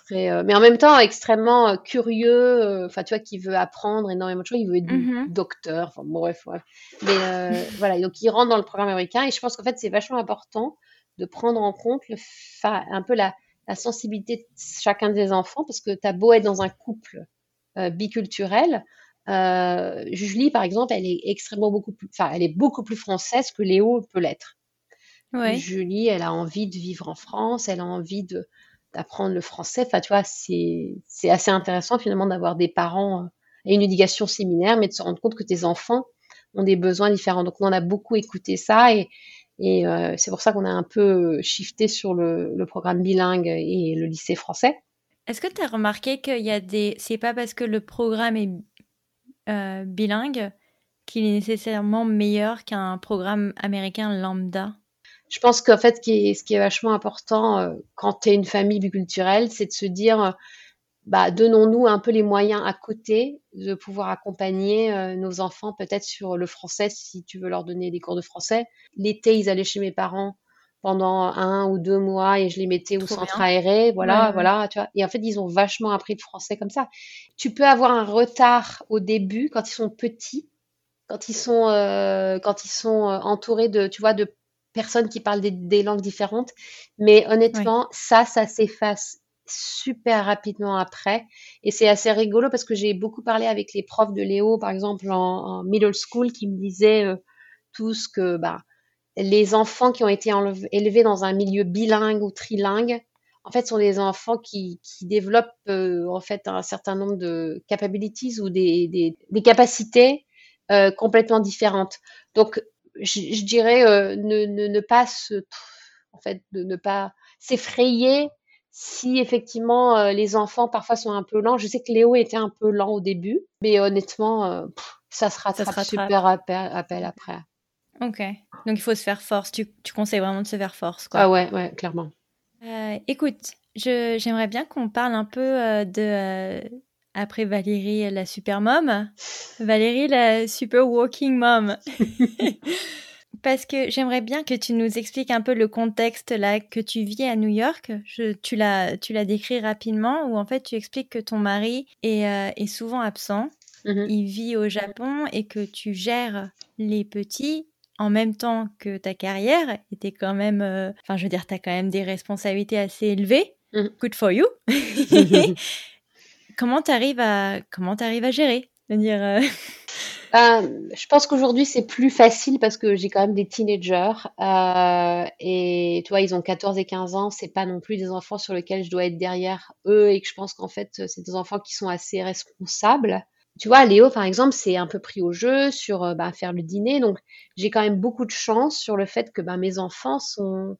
Très, mais en même temps extrêmement curieux, enfin tu vois, qui veut apprendre énormément de choses, il veut être mmh docteur, enfin bref, ouais. Mais euh, voilà, donc il rentre dans le programme américain et je pense qu'en fait c'est vachement important de prendre en compte le, un peu la, la sensibilité de chacun des enfants, parce que tu as beau être dans un couple euh, biculturel, euh, Julie, par exemple, elle est extrêmement beaucoup plus, enfin, elle est beaucoup plus française que Léo peut l'être. Julie, elle a envie de vivre en France, elle a envie de d'apprendre le français. Enfin, tu vois, c'est c'est assez intéressant finalement d'avoir des parents euh, et une éducation similaire, mais de se rendre compte que tes enfants ont des besoins différents. Donc, on a beaucoup écouté ça et et euh, c'est pour ça qu'on a un peu shifté sur le, le, programme bilingue et le lycée français. Est-ce que tu as remarqué qu'il y a des. C'est pas parce que le programme est euh, bilingue qu'il est nécessairement meilleur qu'un programme américain lambda? Je pense qu'en fait, ce qui est, ce qui est vachement important euh, quand tu es une famille biculturelle, c'est de se dire bah, donnons-nous un peu les moyens à côté de pouvoir accompagner euh, nos enfants peut-être sur le français si tu veux leur donner des cours de français. L'été, ils allaient chez mes parents pendant un ou deux mois et je les mettais au centre aéré, voilà, voilà, tu vois. Et en fait, ils ont vachement appris le français comme ça. Tu peux avoir un retard au début quand ils sont petits, quand ils sont, euh, quand ils sont euh, entourés de, tu vois, de personnes qui parlent des, langues différentes. Mais honnêtement, ça, ça s'efface super rapidement après. Et c'est assez rigolo parce que j'ai beaucoup parlé avec les profs de Léo, par exemple en, middle school, qui me disaient euh, tous que bah, les enfants qui ont été élevés dans un milieu bilingue ou trilingue, en fait, sont des enfants qui, qui développent euh, en fait un certain nombre de capabilities ou des, des, capacités euh, complètement différentes. Donc, je, dirais ne, ne, ne, pas se, en fait, de ne pas s'effrayer si effectivement les enfants parfois sont un peu lents, je sais que Léo était un peu lent au début, mais honnêtement, ça se rattrape, super appel, après. Ok, donc il faut se faire force. Tu, tu conseilles vraiment de se faire force, quoi. Ah ouais, ouais, clairement. écoute, j'aimerais bien qu'on parle un peu de après Valérie, la super mom, Valérie, la super walking mom. Parce que j'aimerais bien que tu nous expliques un peu le contexte là que tu vis à New York. tu l'as, tu l'as décrit rapidement, où en fait tu expliques que ton mari est, euh, est souvent absent. Mm-hmm. Il vit au Japon et que tu gères les petits en même temps que ta carrière. Et quand même, euh, enfin, je veux dire, tu as quand même des responsabilités assez élevées. Mm-hmm. Good for you. comment tu arrives à, comment arrives à gérer? Dire, euh, ben, je pense qu'aujourd'hui c'est plus facile parce que j'ai quand même des teenagers euh, et tu vois ils ont 14 et 15 ans, c'est pas non plus des enfants sur lesquels je dois être derrière eux et que je pense qu'en fait c'est des enfants qui sont assez responsables. Tu vois, Léo par exemple, c'est un peu pris au jeu sur euh, ben, faire le dîner, donc j'ai quand même beaucoup de chance sur le fait que ben, mes enfants sont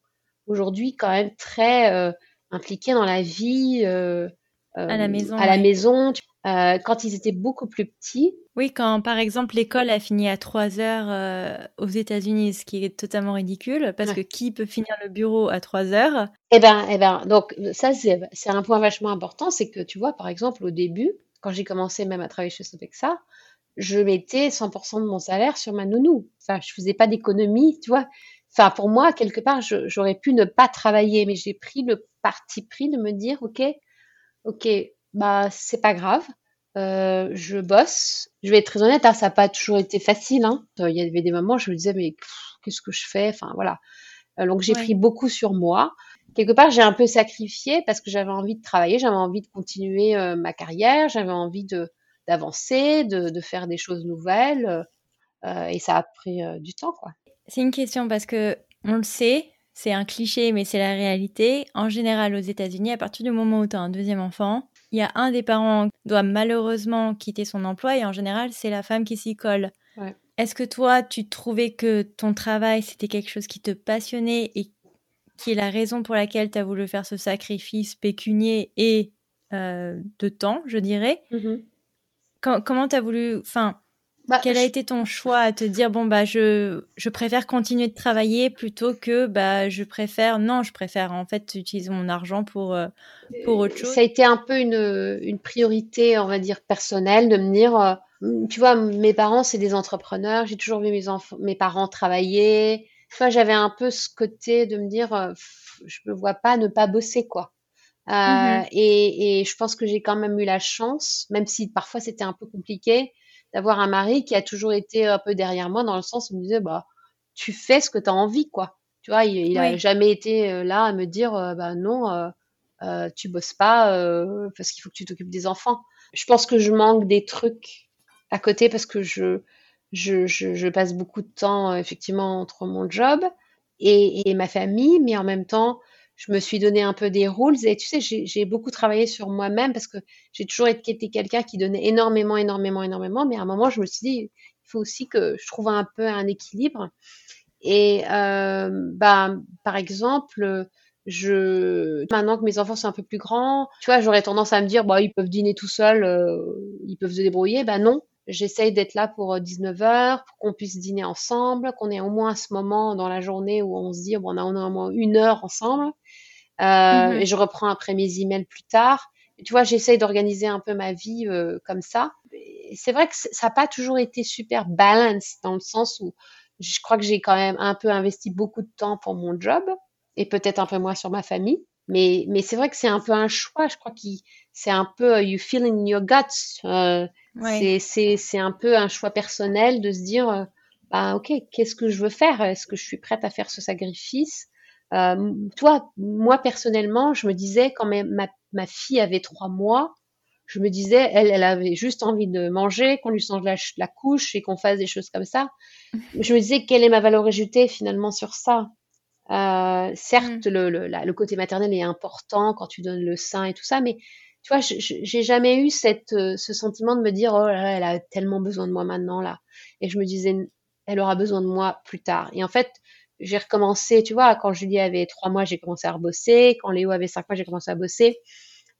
aujourd'hui quand même très impliqués dans la vie à la maison. À la maison. Euh, quand ils étaient beaucoup plus petits. Oui, quand par exemple l'école a fini à 3 heures euh, aux États-Unis, ce qui est totalement ridicule, parce que qui peut finir le bureau à 3 heures? Eh ben, eh ben, donc ça c'est un point vachement important, c'est que tu vois, par exemple au début, quand j'ai commencé même à travailler chez Sopexa, je mettais 100% de mon salaire sur ma nounou. Enfin, je faisais pas d'économie, tu vois. Enfin, pour moi, quelque part, j'aurais pu ne pas travailler, mais j'ai pris le parti pris de me dire, ok, ok, bah c'est pas grave. Euh, je bosse. Je vais être très honnête, hein, ça n'a pas toujours été facile. Hein. Euh, il y avait des moments où je me disais mais qu'est-ce que je fais? Enfin voilà. Euh, donc j'ai pris beaucoup sur moi. Quelque part, j'ai un peu sacrifié parce que j'avais envie de travailler, j'avais envie de continuer ma carrière, j'avais envie de d'avancer, de, de, faire des choses nouvelles. et ça a pris du temps, quoi. C'est une question parce que on le sait, c'est un cliché, mais c'est la réalité. En général, aux États-Unis, à partir du moment où tu as un deuxième enfant, il y a un des parents qui doit malheureusement quitter son emploi et en général, c'est la femme qui s'y colle. Est-ce que toi, tu trouvais que ton travail, c'était quelque chose qui te passionnait et qui est la raison pour laquelle tu as voulu faire ce sacrifice pécunier et euh, de temps, je dirais? Mm-hmm. Comment tu as voulu... Enfin, bah, Quel a été ton choix à te dire bon bah je je préfère continuer de travailler plutôt que bah je préfère non je préfère en fait utiliser mon argent pour euh, pour autre chose? Ça a été un peu une une priorité on va dire personnelle de me dire euh, tu vois mes parents c'est des entrepreneurs j'ai toujours vu mes enfants mes parents travailler tu j'avais un peu ce côté de me dire euh, je me vois pas ne pas bosser quoi. Mmh et, et je pense que j'ai quand même eu la chance même si parfois c'était un peu compliqué d'avoir un mari qui a toujours été un peu derrière moi dans le sens où il me disait bah tu fais ce que tu as envie quoi. Tu vois, il, il a jamais été euh, là à me dire euh, bah non euh, tu bosses pas parce qu'il faut que tu t'occupes des enfants. Je pense que je manque des trucs à côté parce que je je, je, je passe beaucoup de temps effectivement entre mon job et, et ma famille, mais en même temps je me suis donné un peu des rules et tu sais, j'ai beaucoup travaillé sur moi-même parce que j'ai toujours été quelqu'un qui donnait énormément, énormément, énormément, mais à un moment, je me suis dit, il faut aussi que je trouve un peu un équilibre. Et euh, bah, par exemple, je maintenant que mes enfants sont un peu plus grands, tu vois, j'aurais tendance à me dire, bah, ils peuvent dîner tout seuls, euh, ils peuvent se débrouiller. Bah non, j'essaye d'être là pour 19 euh, pour qu'on puisse dîner ensemble, qu'on ait au moins ce moment dans la journée où on se dit, bon, on a au moins une heure ensemble. Euh, mm-hmm. Et je reprends après mes emails plus tard. Et tu vois, j'essaye d'organiser un peu ma vie euh, comme ça. C'est vrai que ça n'a pas toujours été super balance dans le sens où je crois que j'ai quand même un peu investi beaucoup de temps pour mon job et peut-être un peu moins sur ma famille. Mais, mais c'est vrai que c'est un peu un choix. Je crois que c'est un peu you feel in your guts. Euh, c'est un peu un choix personnel de se dire, euh, bah, ok, qu'est-ce que je veux faire? Est-ce que je suis prête à faire ce sacrifice? Euh, Toi, moi personnellement, je me disais quand même ma, ma fille avait trois mois, je me disais, elle, elle avait juste envie de manger, qu'on lui change la, la couche et qu'on fasse des choses comme ça. Je me disais, quelle est ma valeur ajoutée finalement sur ça? Euh, Certes, mm. le, le, le, côté maternel est important quand tu donnes le sein et tout ça, mais tu vois, j'ai jamais eu cette, euh, ce sentiment de me dire, oh là là, elle a tellement besoin de moi maintenant là. Et je me disais, elle aura besoin de moi plus tard. Et en fait, j'ai recommencé, tu vois, quand Julie avait trois mois, j'ai commencé à rebosser. Quand Léo avait cinq mois, j'ai commencé à bosser.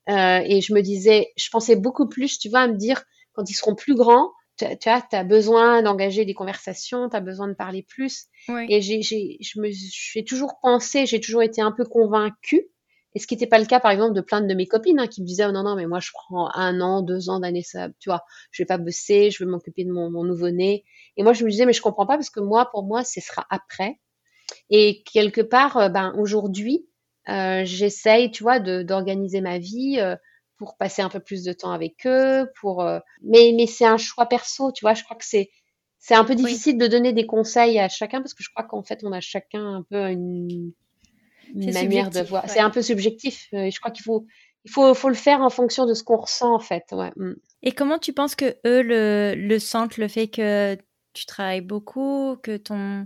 Euh, et je me disais, je pensais beaucoup plus, tu vois, à me dire, quand ils seront plus grands, tu, tu as, as besoin d'engager des conversations, tu as besoin de parler plus. Et j'ai, j'ai, je me, j'ai toujours pensé, j'ai toujours été un peu convaincue. Et ce qui n'était pas le cas, par exemple, de plein de mes copines hein, qui me disaient, oh non, non, mais moi, je prends un an, deux ans d'année, ça, tu vois, je vais pas bosser, je vais m'occuper de mon, mon nouveau-né. Et moi, je me disais, mais je comprends pas parce que moi, pour moi, ce sera après. Et quelque part, euh, ben, aujourd'hui, euh, j'essaye, tu vois, d'organiser ma vie euh, pour passer un peu plus de temps avec eux, pour. mais mais c'est un choix perso, tu vois. Je crois que c'est c'est un peu difficile de donner des conseils à chacun parce que je crois qu'en fait, on a chacun un peu une, manière de voir. C'est un peu subjectif. je crois qu'il faut il faut, faut le faire en fonction de ce qu'on ressent en fait. Ouais. Mm. Et comment tu penses que eux le, le sentent, le fait que tu travailles beaucoup, que ton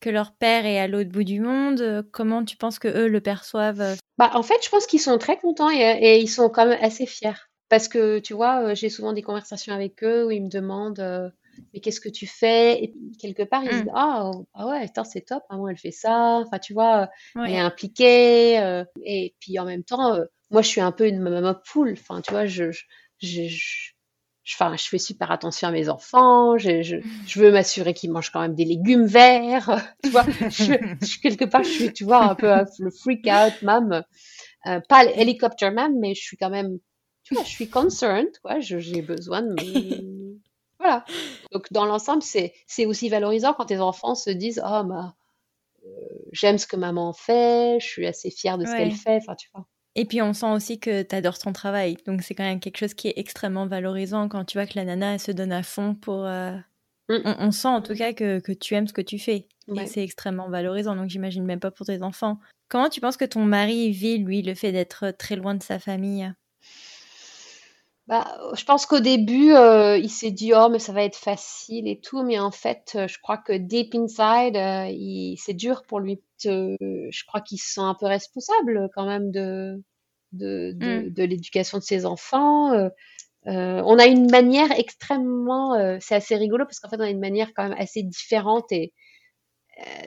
que leur père est à l'autre bout du monde Comment tu penses que eux le perçoivent? Bah, En fait, je pense qu'ils sont très contents et, ils sont quand même assez fiers. Parce que, tu vois, j'ai souvent des conversations avec eux où ils me demandent Mais qu'est-ce que tu fais? Et quelque part, ils mmh. disent ah, ah, ouais, c'est top, maman, elle fait ça. Enfin, tu vois, elle est impliquée. et puis en même temps, moi, je suis un peu une maman poule. Enfin, tu vois, je, je, je enfin, je fais super attention à mes enfants, je, je, je veux m'assurer qu'ils mangent quand même des légumes verts, tu vois, je, quelque part, je suis, tu vois, un peu le freak out mom, euh, pas l'hélicoptère même, mais je suis quand même, tu vois, je suis concerned, quoi, j'ai besoin de me... voilà. Donc, dans l'ensemble, c'est, c'est aussi valorisant quand tes enfants se disent, oh, bah, euh, j'aime ce que maman fait, je suis assez fière de ce qu'elle fait, enfin, tu vois. Et puis on sent aussi que tu adores ton travail. Donc c'est quand même quelque chose qui est extrêmement valorisant quand tu vois que la nana elle se donne à fond pour... Euh, mm. On, sent en tout cas que, que, tu aimes ce que tu fais. Et c'est extrêmement valorisant. Donc j'imagine même pas pour tes enfants. Comment tu penses que ton mari vit, lui, le fait d'être très loin de sa famille? Bah, je pense qu'au début, euh, il s'est dit oh mais ça va être facile et tout, mais en fait, euh, je crois que deep inside, c'est dur pour lui. je crois qu'il se sent un peu responsable quand même de de, mmh. de, l'éducation de ses enfants. Euh, euh, on a une manière extrêmement, euh, c'est assez rigolo parce qu'en fait on a une manière quand même assez différente et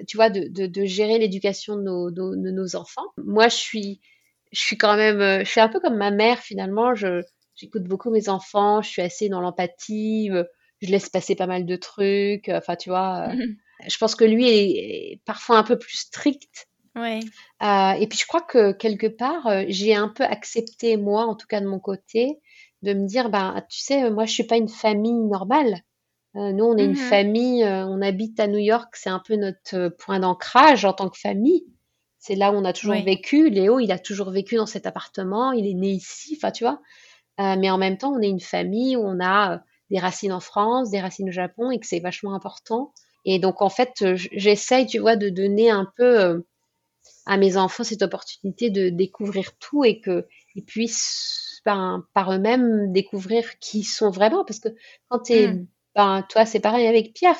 tu vois de, de, de gérer l'éducation de nos, de, nos enfants. Moi je suis, je suis quand même, je suis un peu comme ma mère finalement. Je j'écoute beaucoup mes enfants, je suis assez dans l'empathie, je laisse passer pas mal de trucs. Enfin tu vois, je pense que lui est parfois un peu plus strict Ouais. Euh, et puis je crois que quelque part, euh, j'ai un peu accepté, moi, en tout cas de mon côté, de me dire, ben, tu sais, moi, je suis pas une famille normale. Euh, nous, on est une mmh famille, on habite à New York, c'est un peu notre point d'ancrage en tant que famille. C'est là où on a toujours vécu. Léo, il a toujours vécu dans cet appartement, il est né ici, enfin, tu vois. Mais en même temps, on est une famille où on a des racines en France, des racines au Japon, et que c'est vachement important. Et donc, en fait, j'essaye, tu vois, de donner un peu à mes enfants cette opportunité de découvrir tout et qu'ils puissent ben, par eux-mêmes découvrir qui ils sont vraiment. Parce que quand tu es, mm. ben, toi, c'est pareil avec Pierre.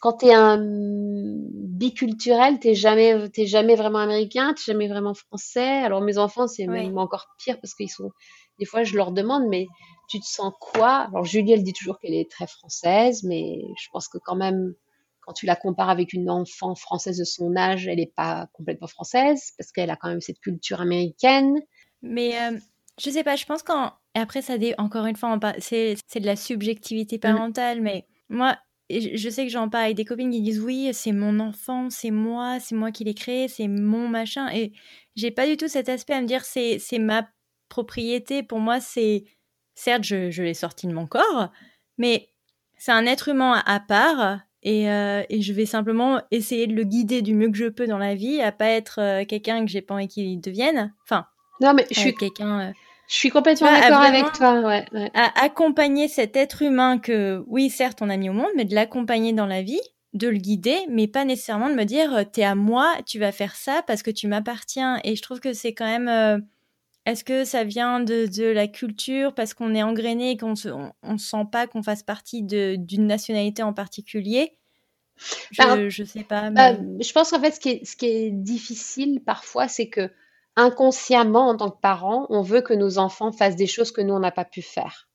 Quand tu es un biculturel, tu jamais, t'es jamais vraiment américain, tu jamais vraiment français. Alors mes enfants, c'est même encore pire parce qu'ils sont. Des fois, je leur demande, mais tu te sens quoi? Alors Julie, elle dit toujours qu'elle est très française, mais je pense que quand même, quand tu la compares avec une enfant française de son âge, elle n'est pas complètement française parce qu'elle a quand même cette culture américaine. Mais je euh, je sais pas, je pense qu'en après ça encore une fois c'est de la subjectivité mm. parentale, mais moi je sais que j'en parle avec des copines qui disent oui c'est mon enfant, c'est moi, c'est moi qui l'ai créé, c'est mon machin et j'ai pas du tout cet aspect à me dire c'est ma propriété. Pour moi c'est certes je, je l'ai sorti de mon corps, mais c'est un être humain à part euh, et, je vais simplement essayer de le guider du mieux que je peux dans la vie, à pas être euh, quelqu'un que j'ai pas envie qu'il devienne. Enfin, non, mais je suis quelqu'un. Euh, je suis complètement d'accord avec toi. Ouais, À accompagner cet être humain que, oui, certes, on a mis au monde, mais de l'accompagner dans la vie, de le guider, mais pas nécessairement de me dire, t'es à moi, tu vas faire ça parce que tu m'appartiens. Et je trouve que c'est quand même est-ce que ça vient de, la culture parce qu'on est engrainé et qu'on ne sent pas qu'on fasse partie d'une nationalité en particulier? Je, ne bah, sais pas. Bah, je pense qu'en fait, ce qui, est, ce qui est difficile parfois, c'est que inconsciemment, en tant que parents, on veut que nos enfants fassent des choses que nous, on n'a pas pu faire.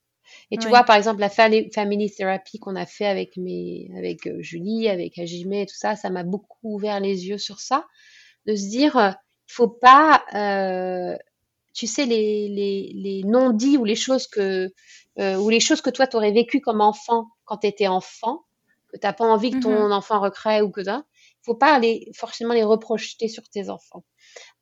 Et tu vois, par exemple, la family therapy qu'on a fait avec mes, avec euh, Julie, avec Ajime et tout ça, ça m'a beaucoup ouvert les yeux sur ça, de se dire, euh, il faut pas, euh, tu sais, les, les, les non-dits ou les choses que, euh, ou les choses que toi, tu aurais vécues comme enfant quand tu étais enfant, que tu n'as pas envie que ton mmh enfant recrée ou que ça, il faut pas aller, forcément les reprocher sur tes enfants.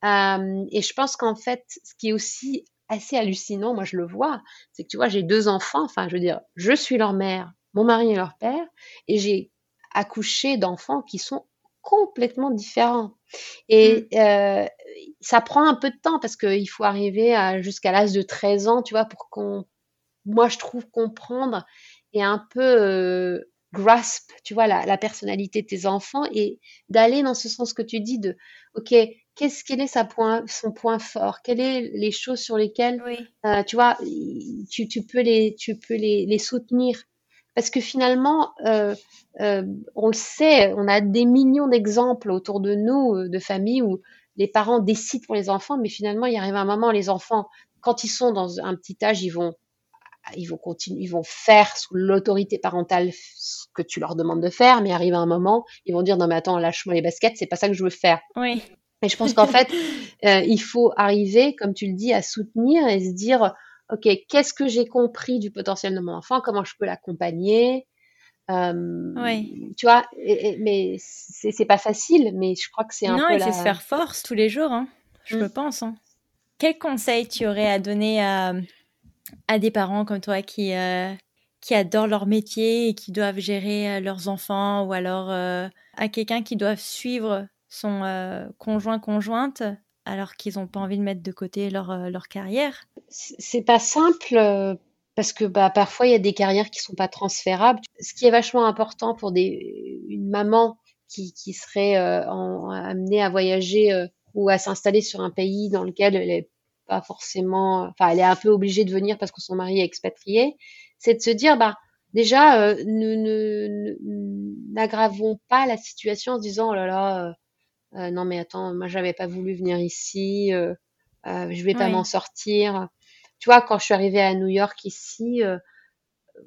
Euh, et je pense qu'en fait, ce qui est aussi assez hallucinant, moi je le vois, c'est que tu vois, j'ai deux enfants, enfin je veux dire, je suis leur mère, mon mari est leur père, et j'ai accouché d'enfants qui sont complètement différents. Et mmh. euh, ça prend un peu de temps parce qu'il faut arriver jusqu'à l'âge de 13 ans, tu vois, pour qu'on, moi je trouve comprendre et un peu euh, grasp, tu vois, la, la, personnalité de tes enfants et d'aller dans ce sens que tu dis de, ok, qu'est-ce quel est sa point, son point fort, quelles sont les choses sur lesquelles, euh, tu vois, tu, tu, peux les, tu peux les, les soutenir? Parce que finalement, euh, euh, on le sait, on a des millions d'exemples autour de nous, euh, de familles où les parents décident pour les enfants, mais finalement, il arrive un moment, les enfants, quand ils sont dans un petit âge, ils vont ils vont continuer, ils vont faire sous l'autorité parentale ce que tu leur demandes de faire, mais arrive un moment, ils vont dire non mais attends, lâche-moi les baskets, c'est pas ça que je veux faire. Oui. Et je pense qu'en fait, euh, il faut arriver, comme tu le dis, à soutenir et se dire ok, qu'est-ce que j'ai compris du potentiel de mon enfant, comment je peux l'accompagner? Euh, oui. Tu vois, et, mais c'est pas facile, mais je crois que c'est un non, peu. Non, il faut se faire force tous les jours, hein, je le mm. pense. Hein. Quel conseil tu aurais à donner à, à des parents comme toi qui, euh, qui adorent leur métier et qui doivent gérer euh, leurs enfants ou alors euh, à quelqu'un qui doit suivre son conjoint conjointe? Alors qu'ils n'ont pas envie de mettre de côté leur, leur carrière C'est pas simple parce que bah, parfois il y a des carrières qui sont pas transférables. Ce qui est vachement important pour des, une maman qui, qui serait amenée à voyager ou à s'installer sur un pays dans lequel elle est pas forcément, enfin, elle est un peu obligée de venir parce que son mari est expatrié, c'est de se dire, bah, déjà, euh, ne, n'aggravons pas la situation en se disant, oh là là, euh, euh, non mais attends, moi j'avais pas voulu venir ici, euh, je vais pas m'en sortir. Tu vois, quand je suis arrivée à New York ici,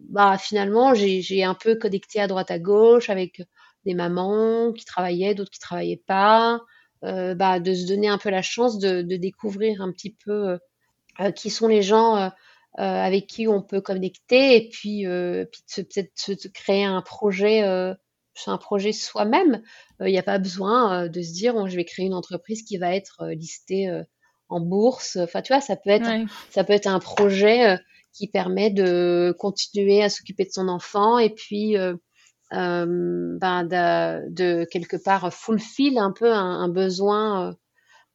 bah finalement j'ai, un peu connecté à droite à gauche avec des mamans qui travaillaient, d'autres qui travaillaient pas. Euh, bah, de se donner un peu la chance de, de découvrir un petit peu euh, euh, qui sont les gens avec qui on peut connecter et puis, puis peut-être se, créer un projet un projet soi-même. Il n'y a pas besoin de se dire je vais créer une entreprise qui va être listée en bourse. Enfin, tu vois, ça peut être, ça peut être un projet qui permet de continuer à s'occuper de son enfant et puis euh, ben de, de, quelque part fulfill un peu un, un besoin, euh,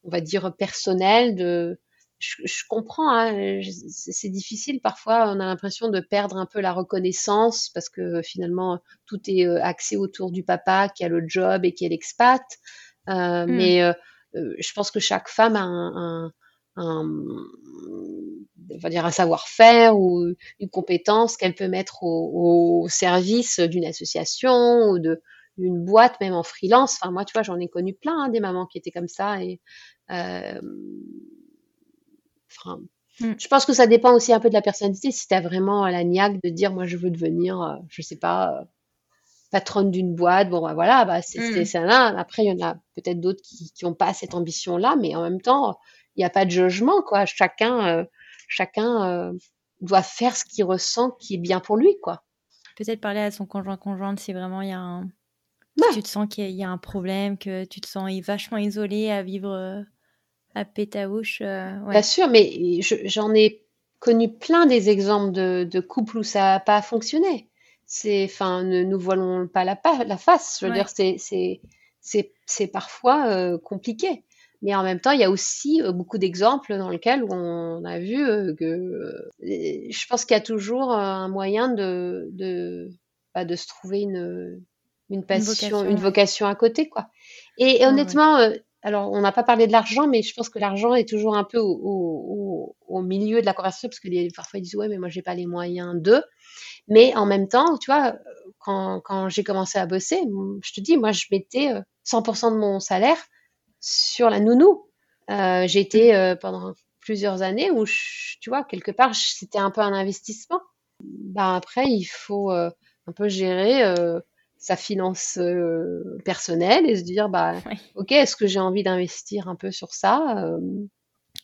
on va dire personnel. De, je, je comprends, hein, c'est difficile parfois. On a l'impression de perdre un peu la reconnaissance parce que finalement tout est euh, axé autour du papa qui a le job et qui est l'expat. Euh, mmh. Mais euh, je pense que chaque femme a un, un, un on va dire un savoir-faire ou une compétence qu'elle peut mettre au, service d'une association ou de d'une boîte, même en freelance. Enfin, moi, tu vois, j'en ai connu plein hein, des mamans qui étaient comme ça. Et euh, enfin, mm. je pense que ça dépend aussi un peu de la personnalité. Si tu as vraiment la niaque de dire, moi, je veux devenir, euh, je sais pas, euh, patronne d'une boîte, bon, bah, voilà, bah, c'est mm. ça là. Après, il y en a peut-être d'autres qui n'ont pas cette ambition-là, mais en même temps, il n'y a pas de jugement, quoi. Chacun chacun euh, doit faire ce qu'il ressent qui est bien pour lui, quoi. Peut-être parler à son conjoint conjointe si vraiment il y a un, tu te sens qu'il y a un problème, que tu te sens vachement isolé à vivre euh, à Pétaouche. Euh, Bien sûr, mais j'en ai connu plein des exemples de, couples où ça n'a pas fonctionné. C'est, enfin, ne nous voilons pas la, la face. Je veux dire, c'est, parfois compliqué. Mais en même temps, il y a aussi euh, beaucoup d'exemples dans lesquels on a vu euh, que euh, je pense qu'il y a toujours un moyen de, de, bah, de se trouver une, une passion, une vocation, à côté, quoi. Et, honnêtement, alors on n'a pas parlé de l'argent, mais je pense que l'argent est toujours un peu au, au, au, milieu de la conversation parce que les, parfois ils disent ouais, mais moi j'ai pas les moyens de. Mais en même temps, tu vois, quand, quand j'ai commencé à bosser, je te dis, moi je mettais 100% de mon salaire sur la nounou. Euh, j'ai été euh, pendant plusieurs années où, tu vois, quelque part, c'était un peu un investissement. bah après, il faut un peu gérer sa finance personnelle et se dire, bah, ok, est-ce que j'ai envie d'investir un peu sur ça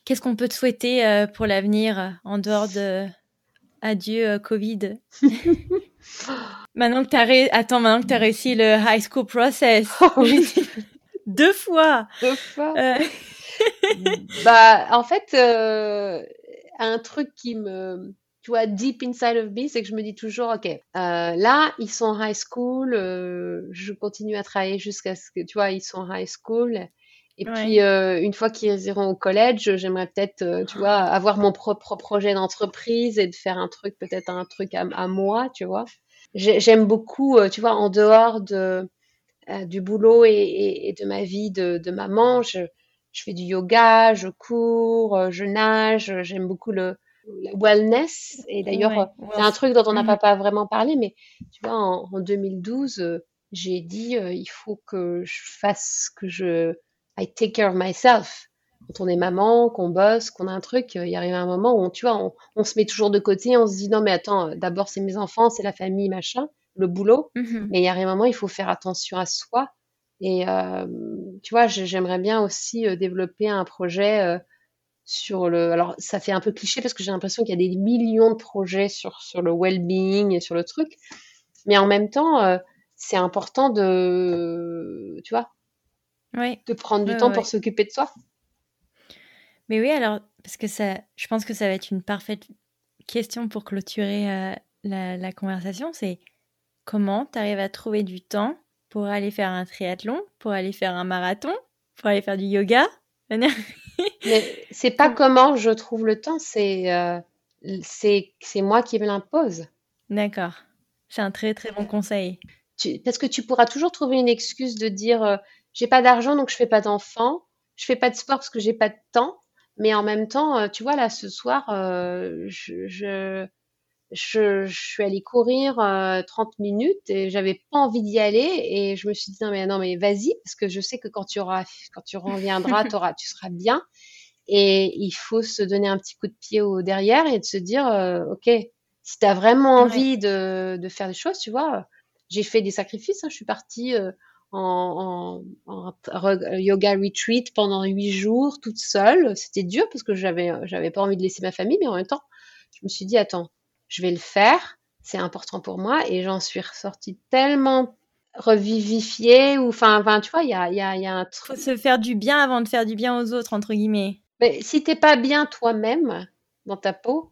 Qu'est-ce qu'on peut te souhaiter pour l'avenir en dehors de adieu Covid? Maintenant que tu as, Attends, maintenant que as réussi le high school process. Oh Deux fois. Deux fois. bah, en fait, un truc qui me, tu vois, deep inside of me, c'est que je me dis toujours, ok, euh, là, ils sont en high school, euh, je continue à travailler jusqu'à ce que, tu vois, ils sont en high school. Et puis, euh, une fois qu'ils iront au collège, j'aimerais peut-être, tu vois, avoir mon propre projet d'entreprise et de faire un truc, peut-être un truc à, moi, tu vois. J'aime beaucoup, tu vois, en dehors de, du boulot et, de ma vie de, de maman, je, je fais du yoga, je cours, je nage, j'aime beaucoup le, wellness. Et d'ailleurs, c'est un truc dont on n'a mm-hmm. pas, vraiment parlé, mais tu vois, en, 2012, euh, j'ai dit, euh, il faut que je fasse, que je, I take care of myself. Quand on est maman, qu'on bosse, qu'on a un truc, euh, il y arrive un moment où, tu vois, on, se met toujours de côté, on se dit, non, mais attends, d'abord, c'est mes enfants, c'est la famille, machin, le boulot. Mm-hmm. Mais il y arrive un moment, il faut faire attention à soi. Et tu vois, j'aimerais bien aussi développer un projet sur le. Alors, ça fait un peu cliché parce que j'ai l'impression qu'il y a des millions de projets sur, sur le well-being et sur le truc. Mais en même temps, euh, c'est important de. Tu vois oui. De prendre du temps pour s'occuper de soi. Mais oui, alors, parce que ça, je pense que ça va être une parfaite question pour clôturer euh, la, la, conversation c'est comment tu arrives à trouver du temps pour aller faire un triathlon, pour aller faire un marathon, pour aller faire du yoga? Mais c'est pas comment je trouve le temps, c'est euh, c'est moi qui me l'impose. D'accord. C'est un très très bon conseil. parce que tu pourras toujours trouver une excuse de dire euh, j'ai pas d'argent donc je fais pas d'enfant, je fais pas de sport parce que j'ai pas de temps. Mais en même temps, euh, tu vois là ce soir, je je, je, suis allée courir 30 euh, minutes et j'avais pas envie d'y aller et je me suis dit non mais non mais vas-y parce que je sais que quand tu auras quand tu reviendras auras, tu seras bien et il faut se donner un petit coup de pied au derrière et de se dire euh, ok si tu as vraiment envie de, de, faire des choses tu vois j'ai fait des sacrifices hein, je suis partie euh, en, en, en, yoga retreat pendant huit jours toute seule. C'était dur parce que j'avais j'avais pas envie de laisser ma famille mais en même temps je me suis dit attends je vais le faire, c'est important pour moi et j'en suis ressortie tellement revivifiée ou enfin, tu vois, il y a, y, a, y a un truc. Faut se faire du bien avant de faire du bien aux autres, entre guillemets. Mais si t'es pas bien toi-même dans ta peau,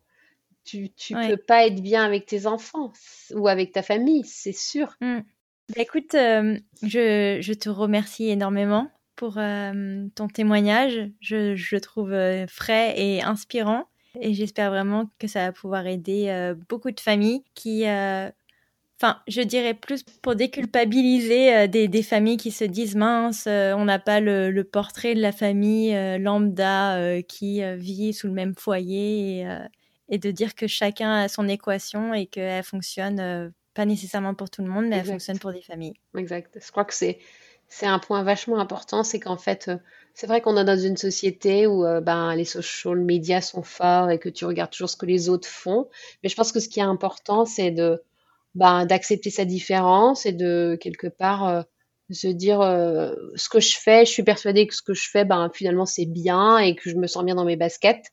tu, tu peux pas être bien avec tes enfants ou avec ta famille, c'est sûr. Mmh. Bah, écoute, euh, je, je, te remercie énormément pour euh, ton témoignage. Je, je trouve euh, frais et inspirant. Et j'espère vraiment que ça va pouvoir aider euh, beaucoup de familles qui, euh, enfin, je dirais plus pour déculpabiliser euh, des, des, familles qui se disent mince, on n'a pas le, le, portrait de la famille lambda qui vit sous le même foyer et, et, de dire que chacun a son équation et qu'elle fonctionne pas nécessairement pour tout le monde, mais elle fonctionne pour des familles. Exact. Je crois que c'est c'est un point vachement important, c'est qu'en fait, c'est vrai qu'on est dans une société où euh, ben, les social media sont forts et que tu regardes toujours ce que les autres font. Mais je pense que ce qui est important, c'est de ben, d'accepter sa différence et de quelque part euh, se dire ce que je fais, je suis persuadée que ce que je fais, ben, finalement, c'est bien et que je me sens bien dans mes baskets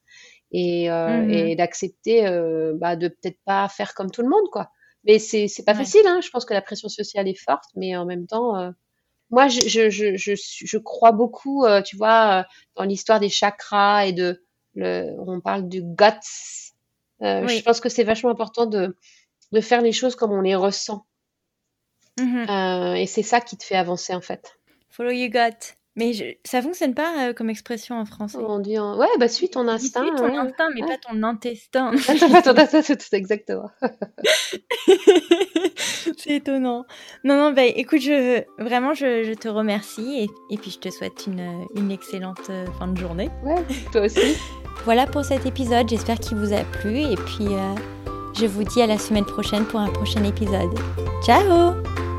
et, mmh et d'accepter ben, de peut-être pas faire comme tout le monde, quoi. Mais c'est c'est pas facile, hein. Je pense que la pression sociale est forte, mais en même temps moi, je, je, je, je, crois beaucoup, euh, tu vois, euh, dans l'histoire des chakras et de, le, on parle du guts. Euh, Je pense que c'est vachement important de, de faire les choses comme on les ressent. Euh, et c'est ça qui te fait avancer, en fait. Follow your gut. Mais je... ça fonctionne pas euh, comme expression en français. On dit Ouais, bah suis ton instinct. Suis ton instinct, mais pas ton intestin. pas ton instinct, c'est exactement. c'est étonnant. Non, non, bah écoute, je, vraiment, je, je te remercie et, et, puis je te souhaite une, une excellente euh, fin de journée. Ouais, toi aussi. voilà pour cet épisode, j'espère qu'il vous a plu et puis euh, je vous dis à la semaine prochaine pour un prochain épisode. Ciao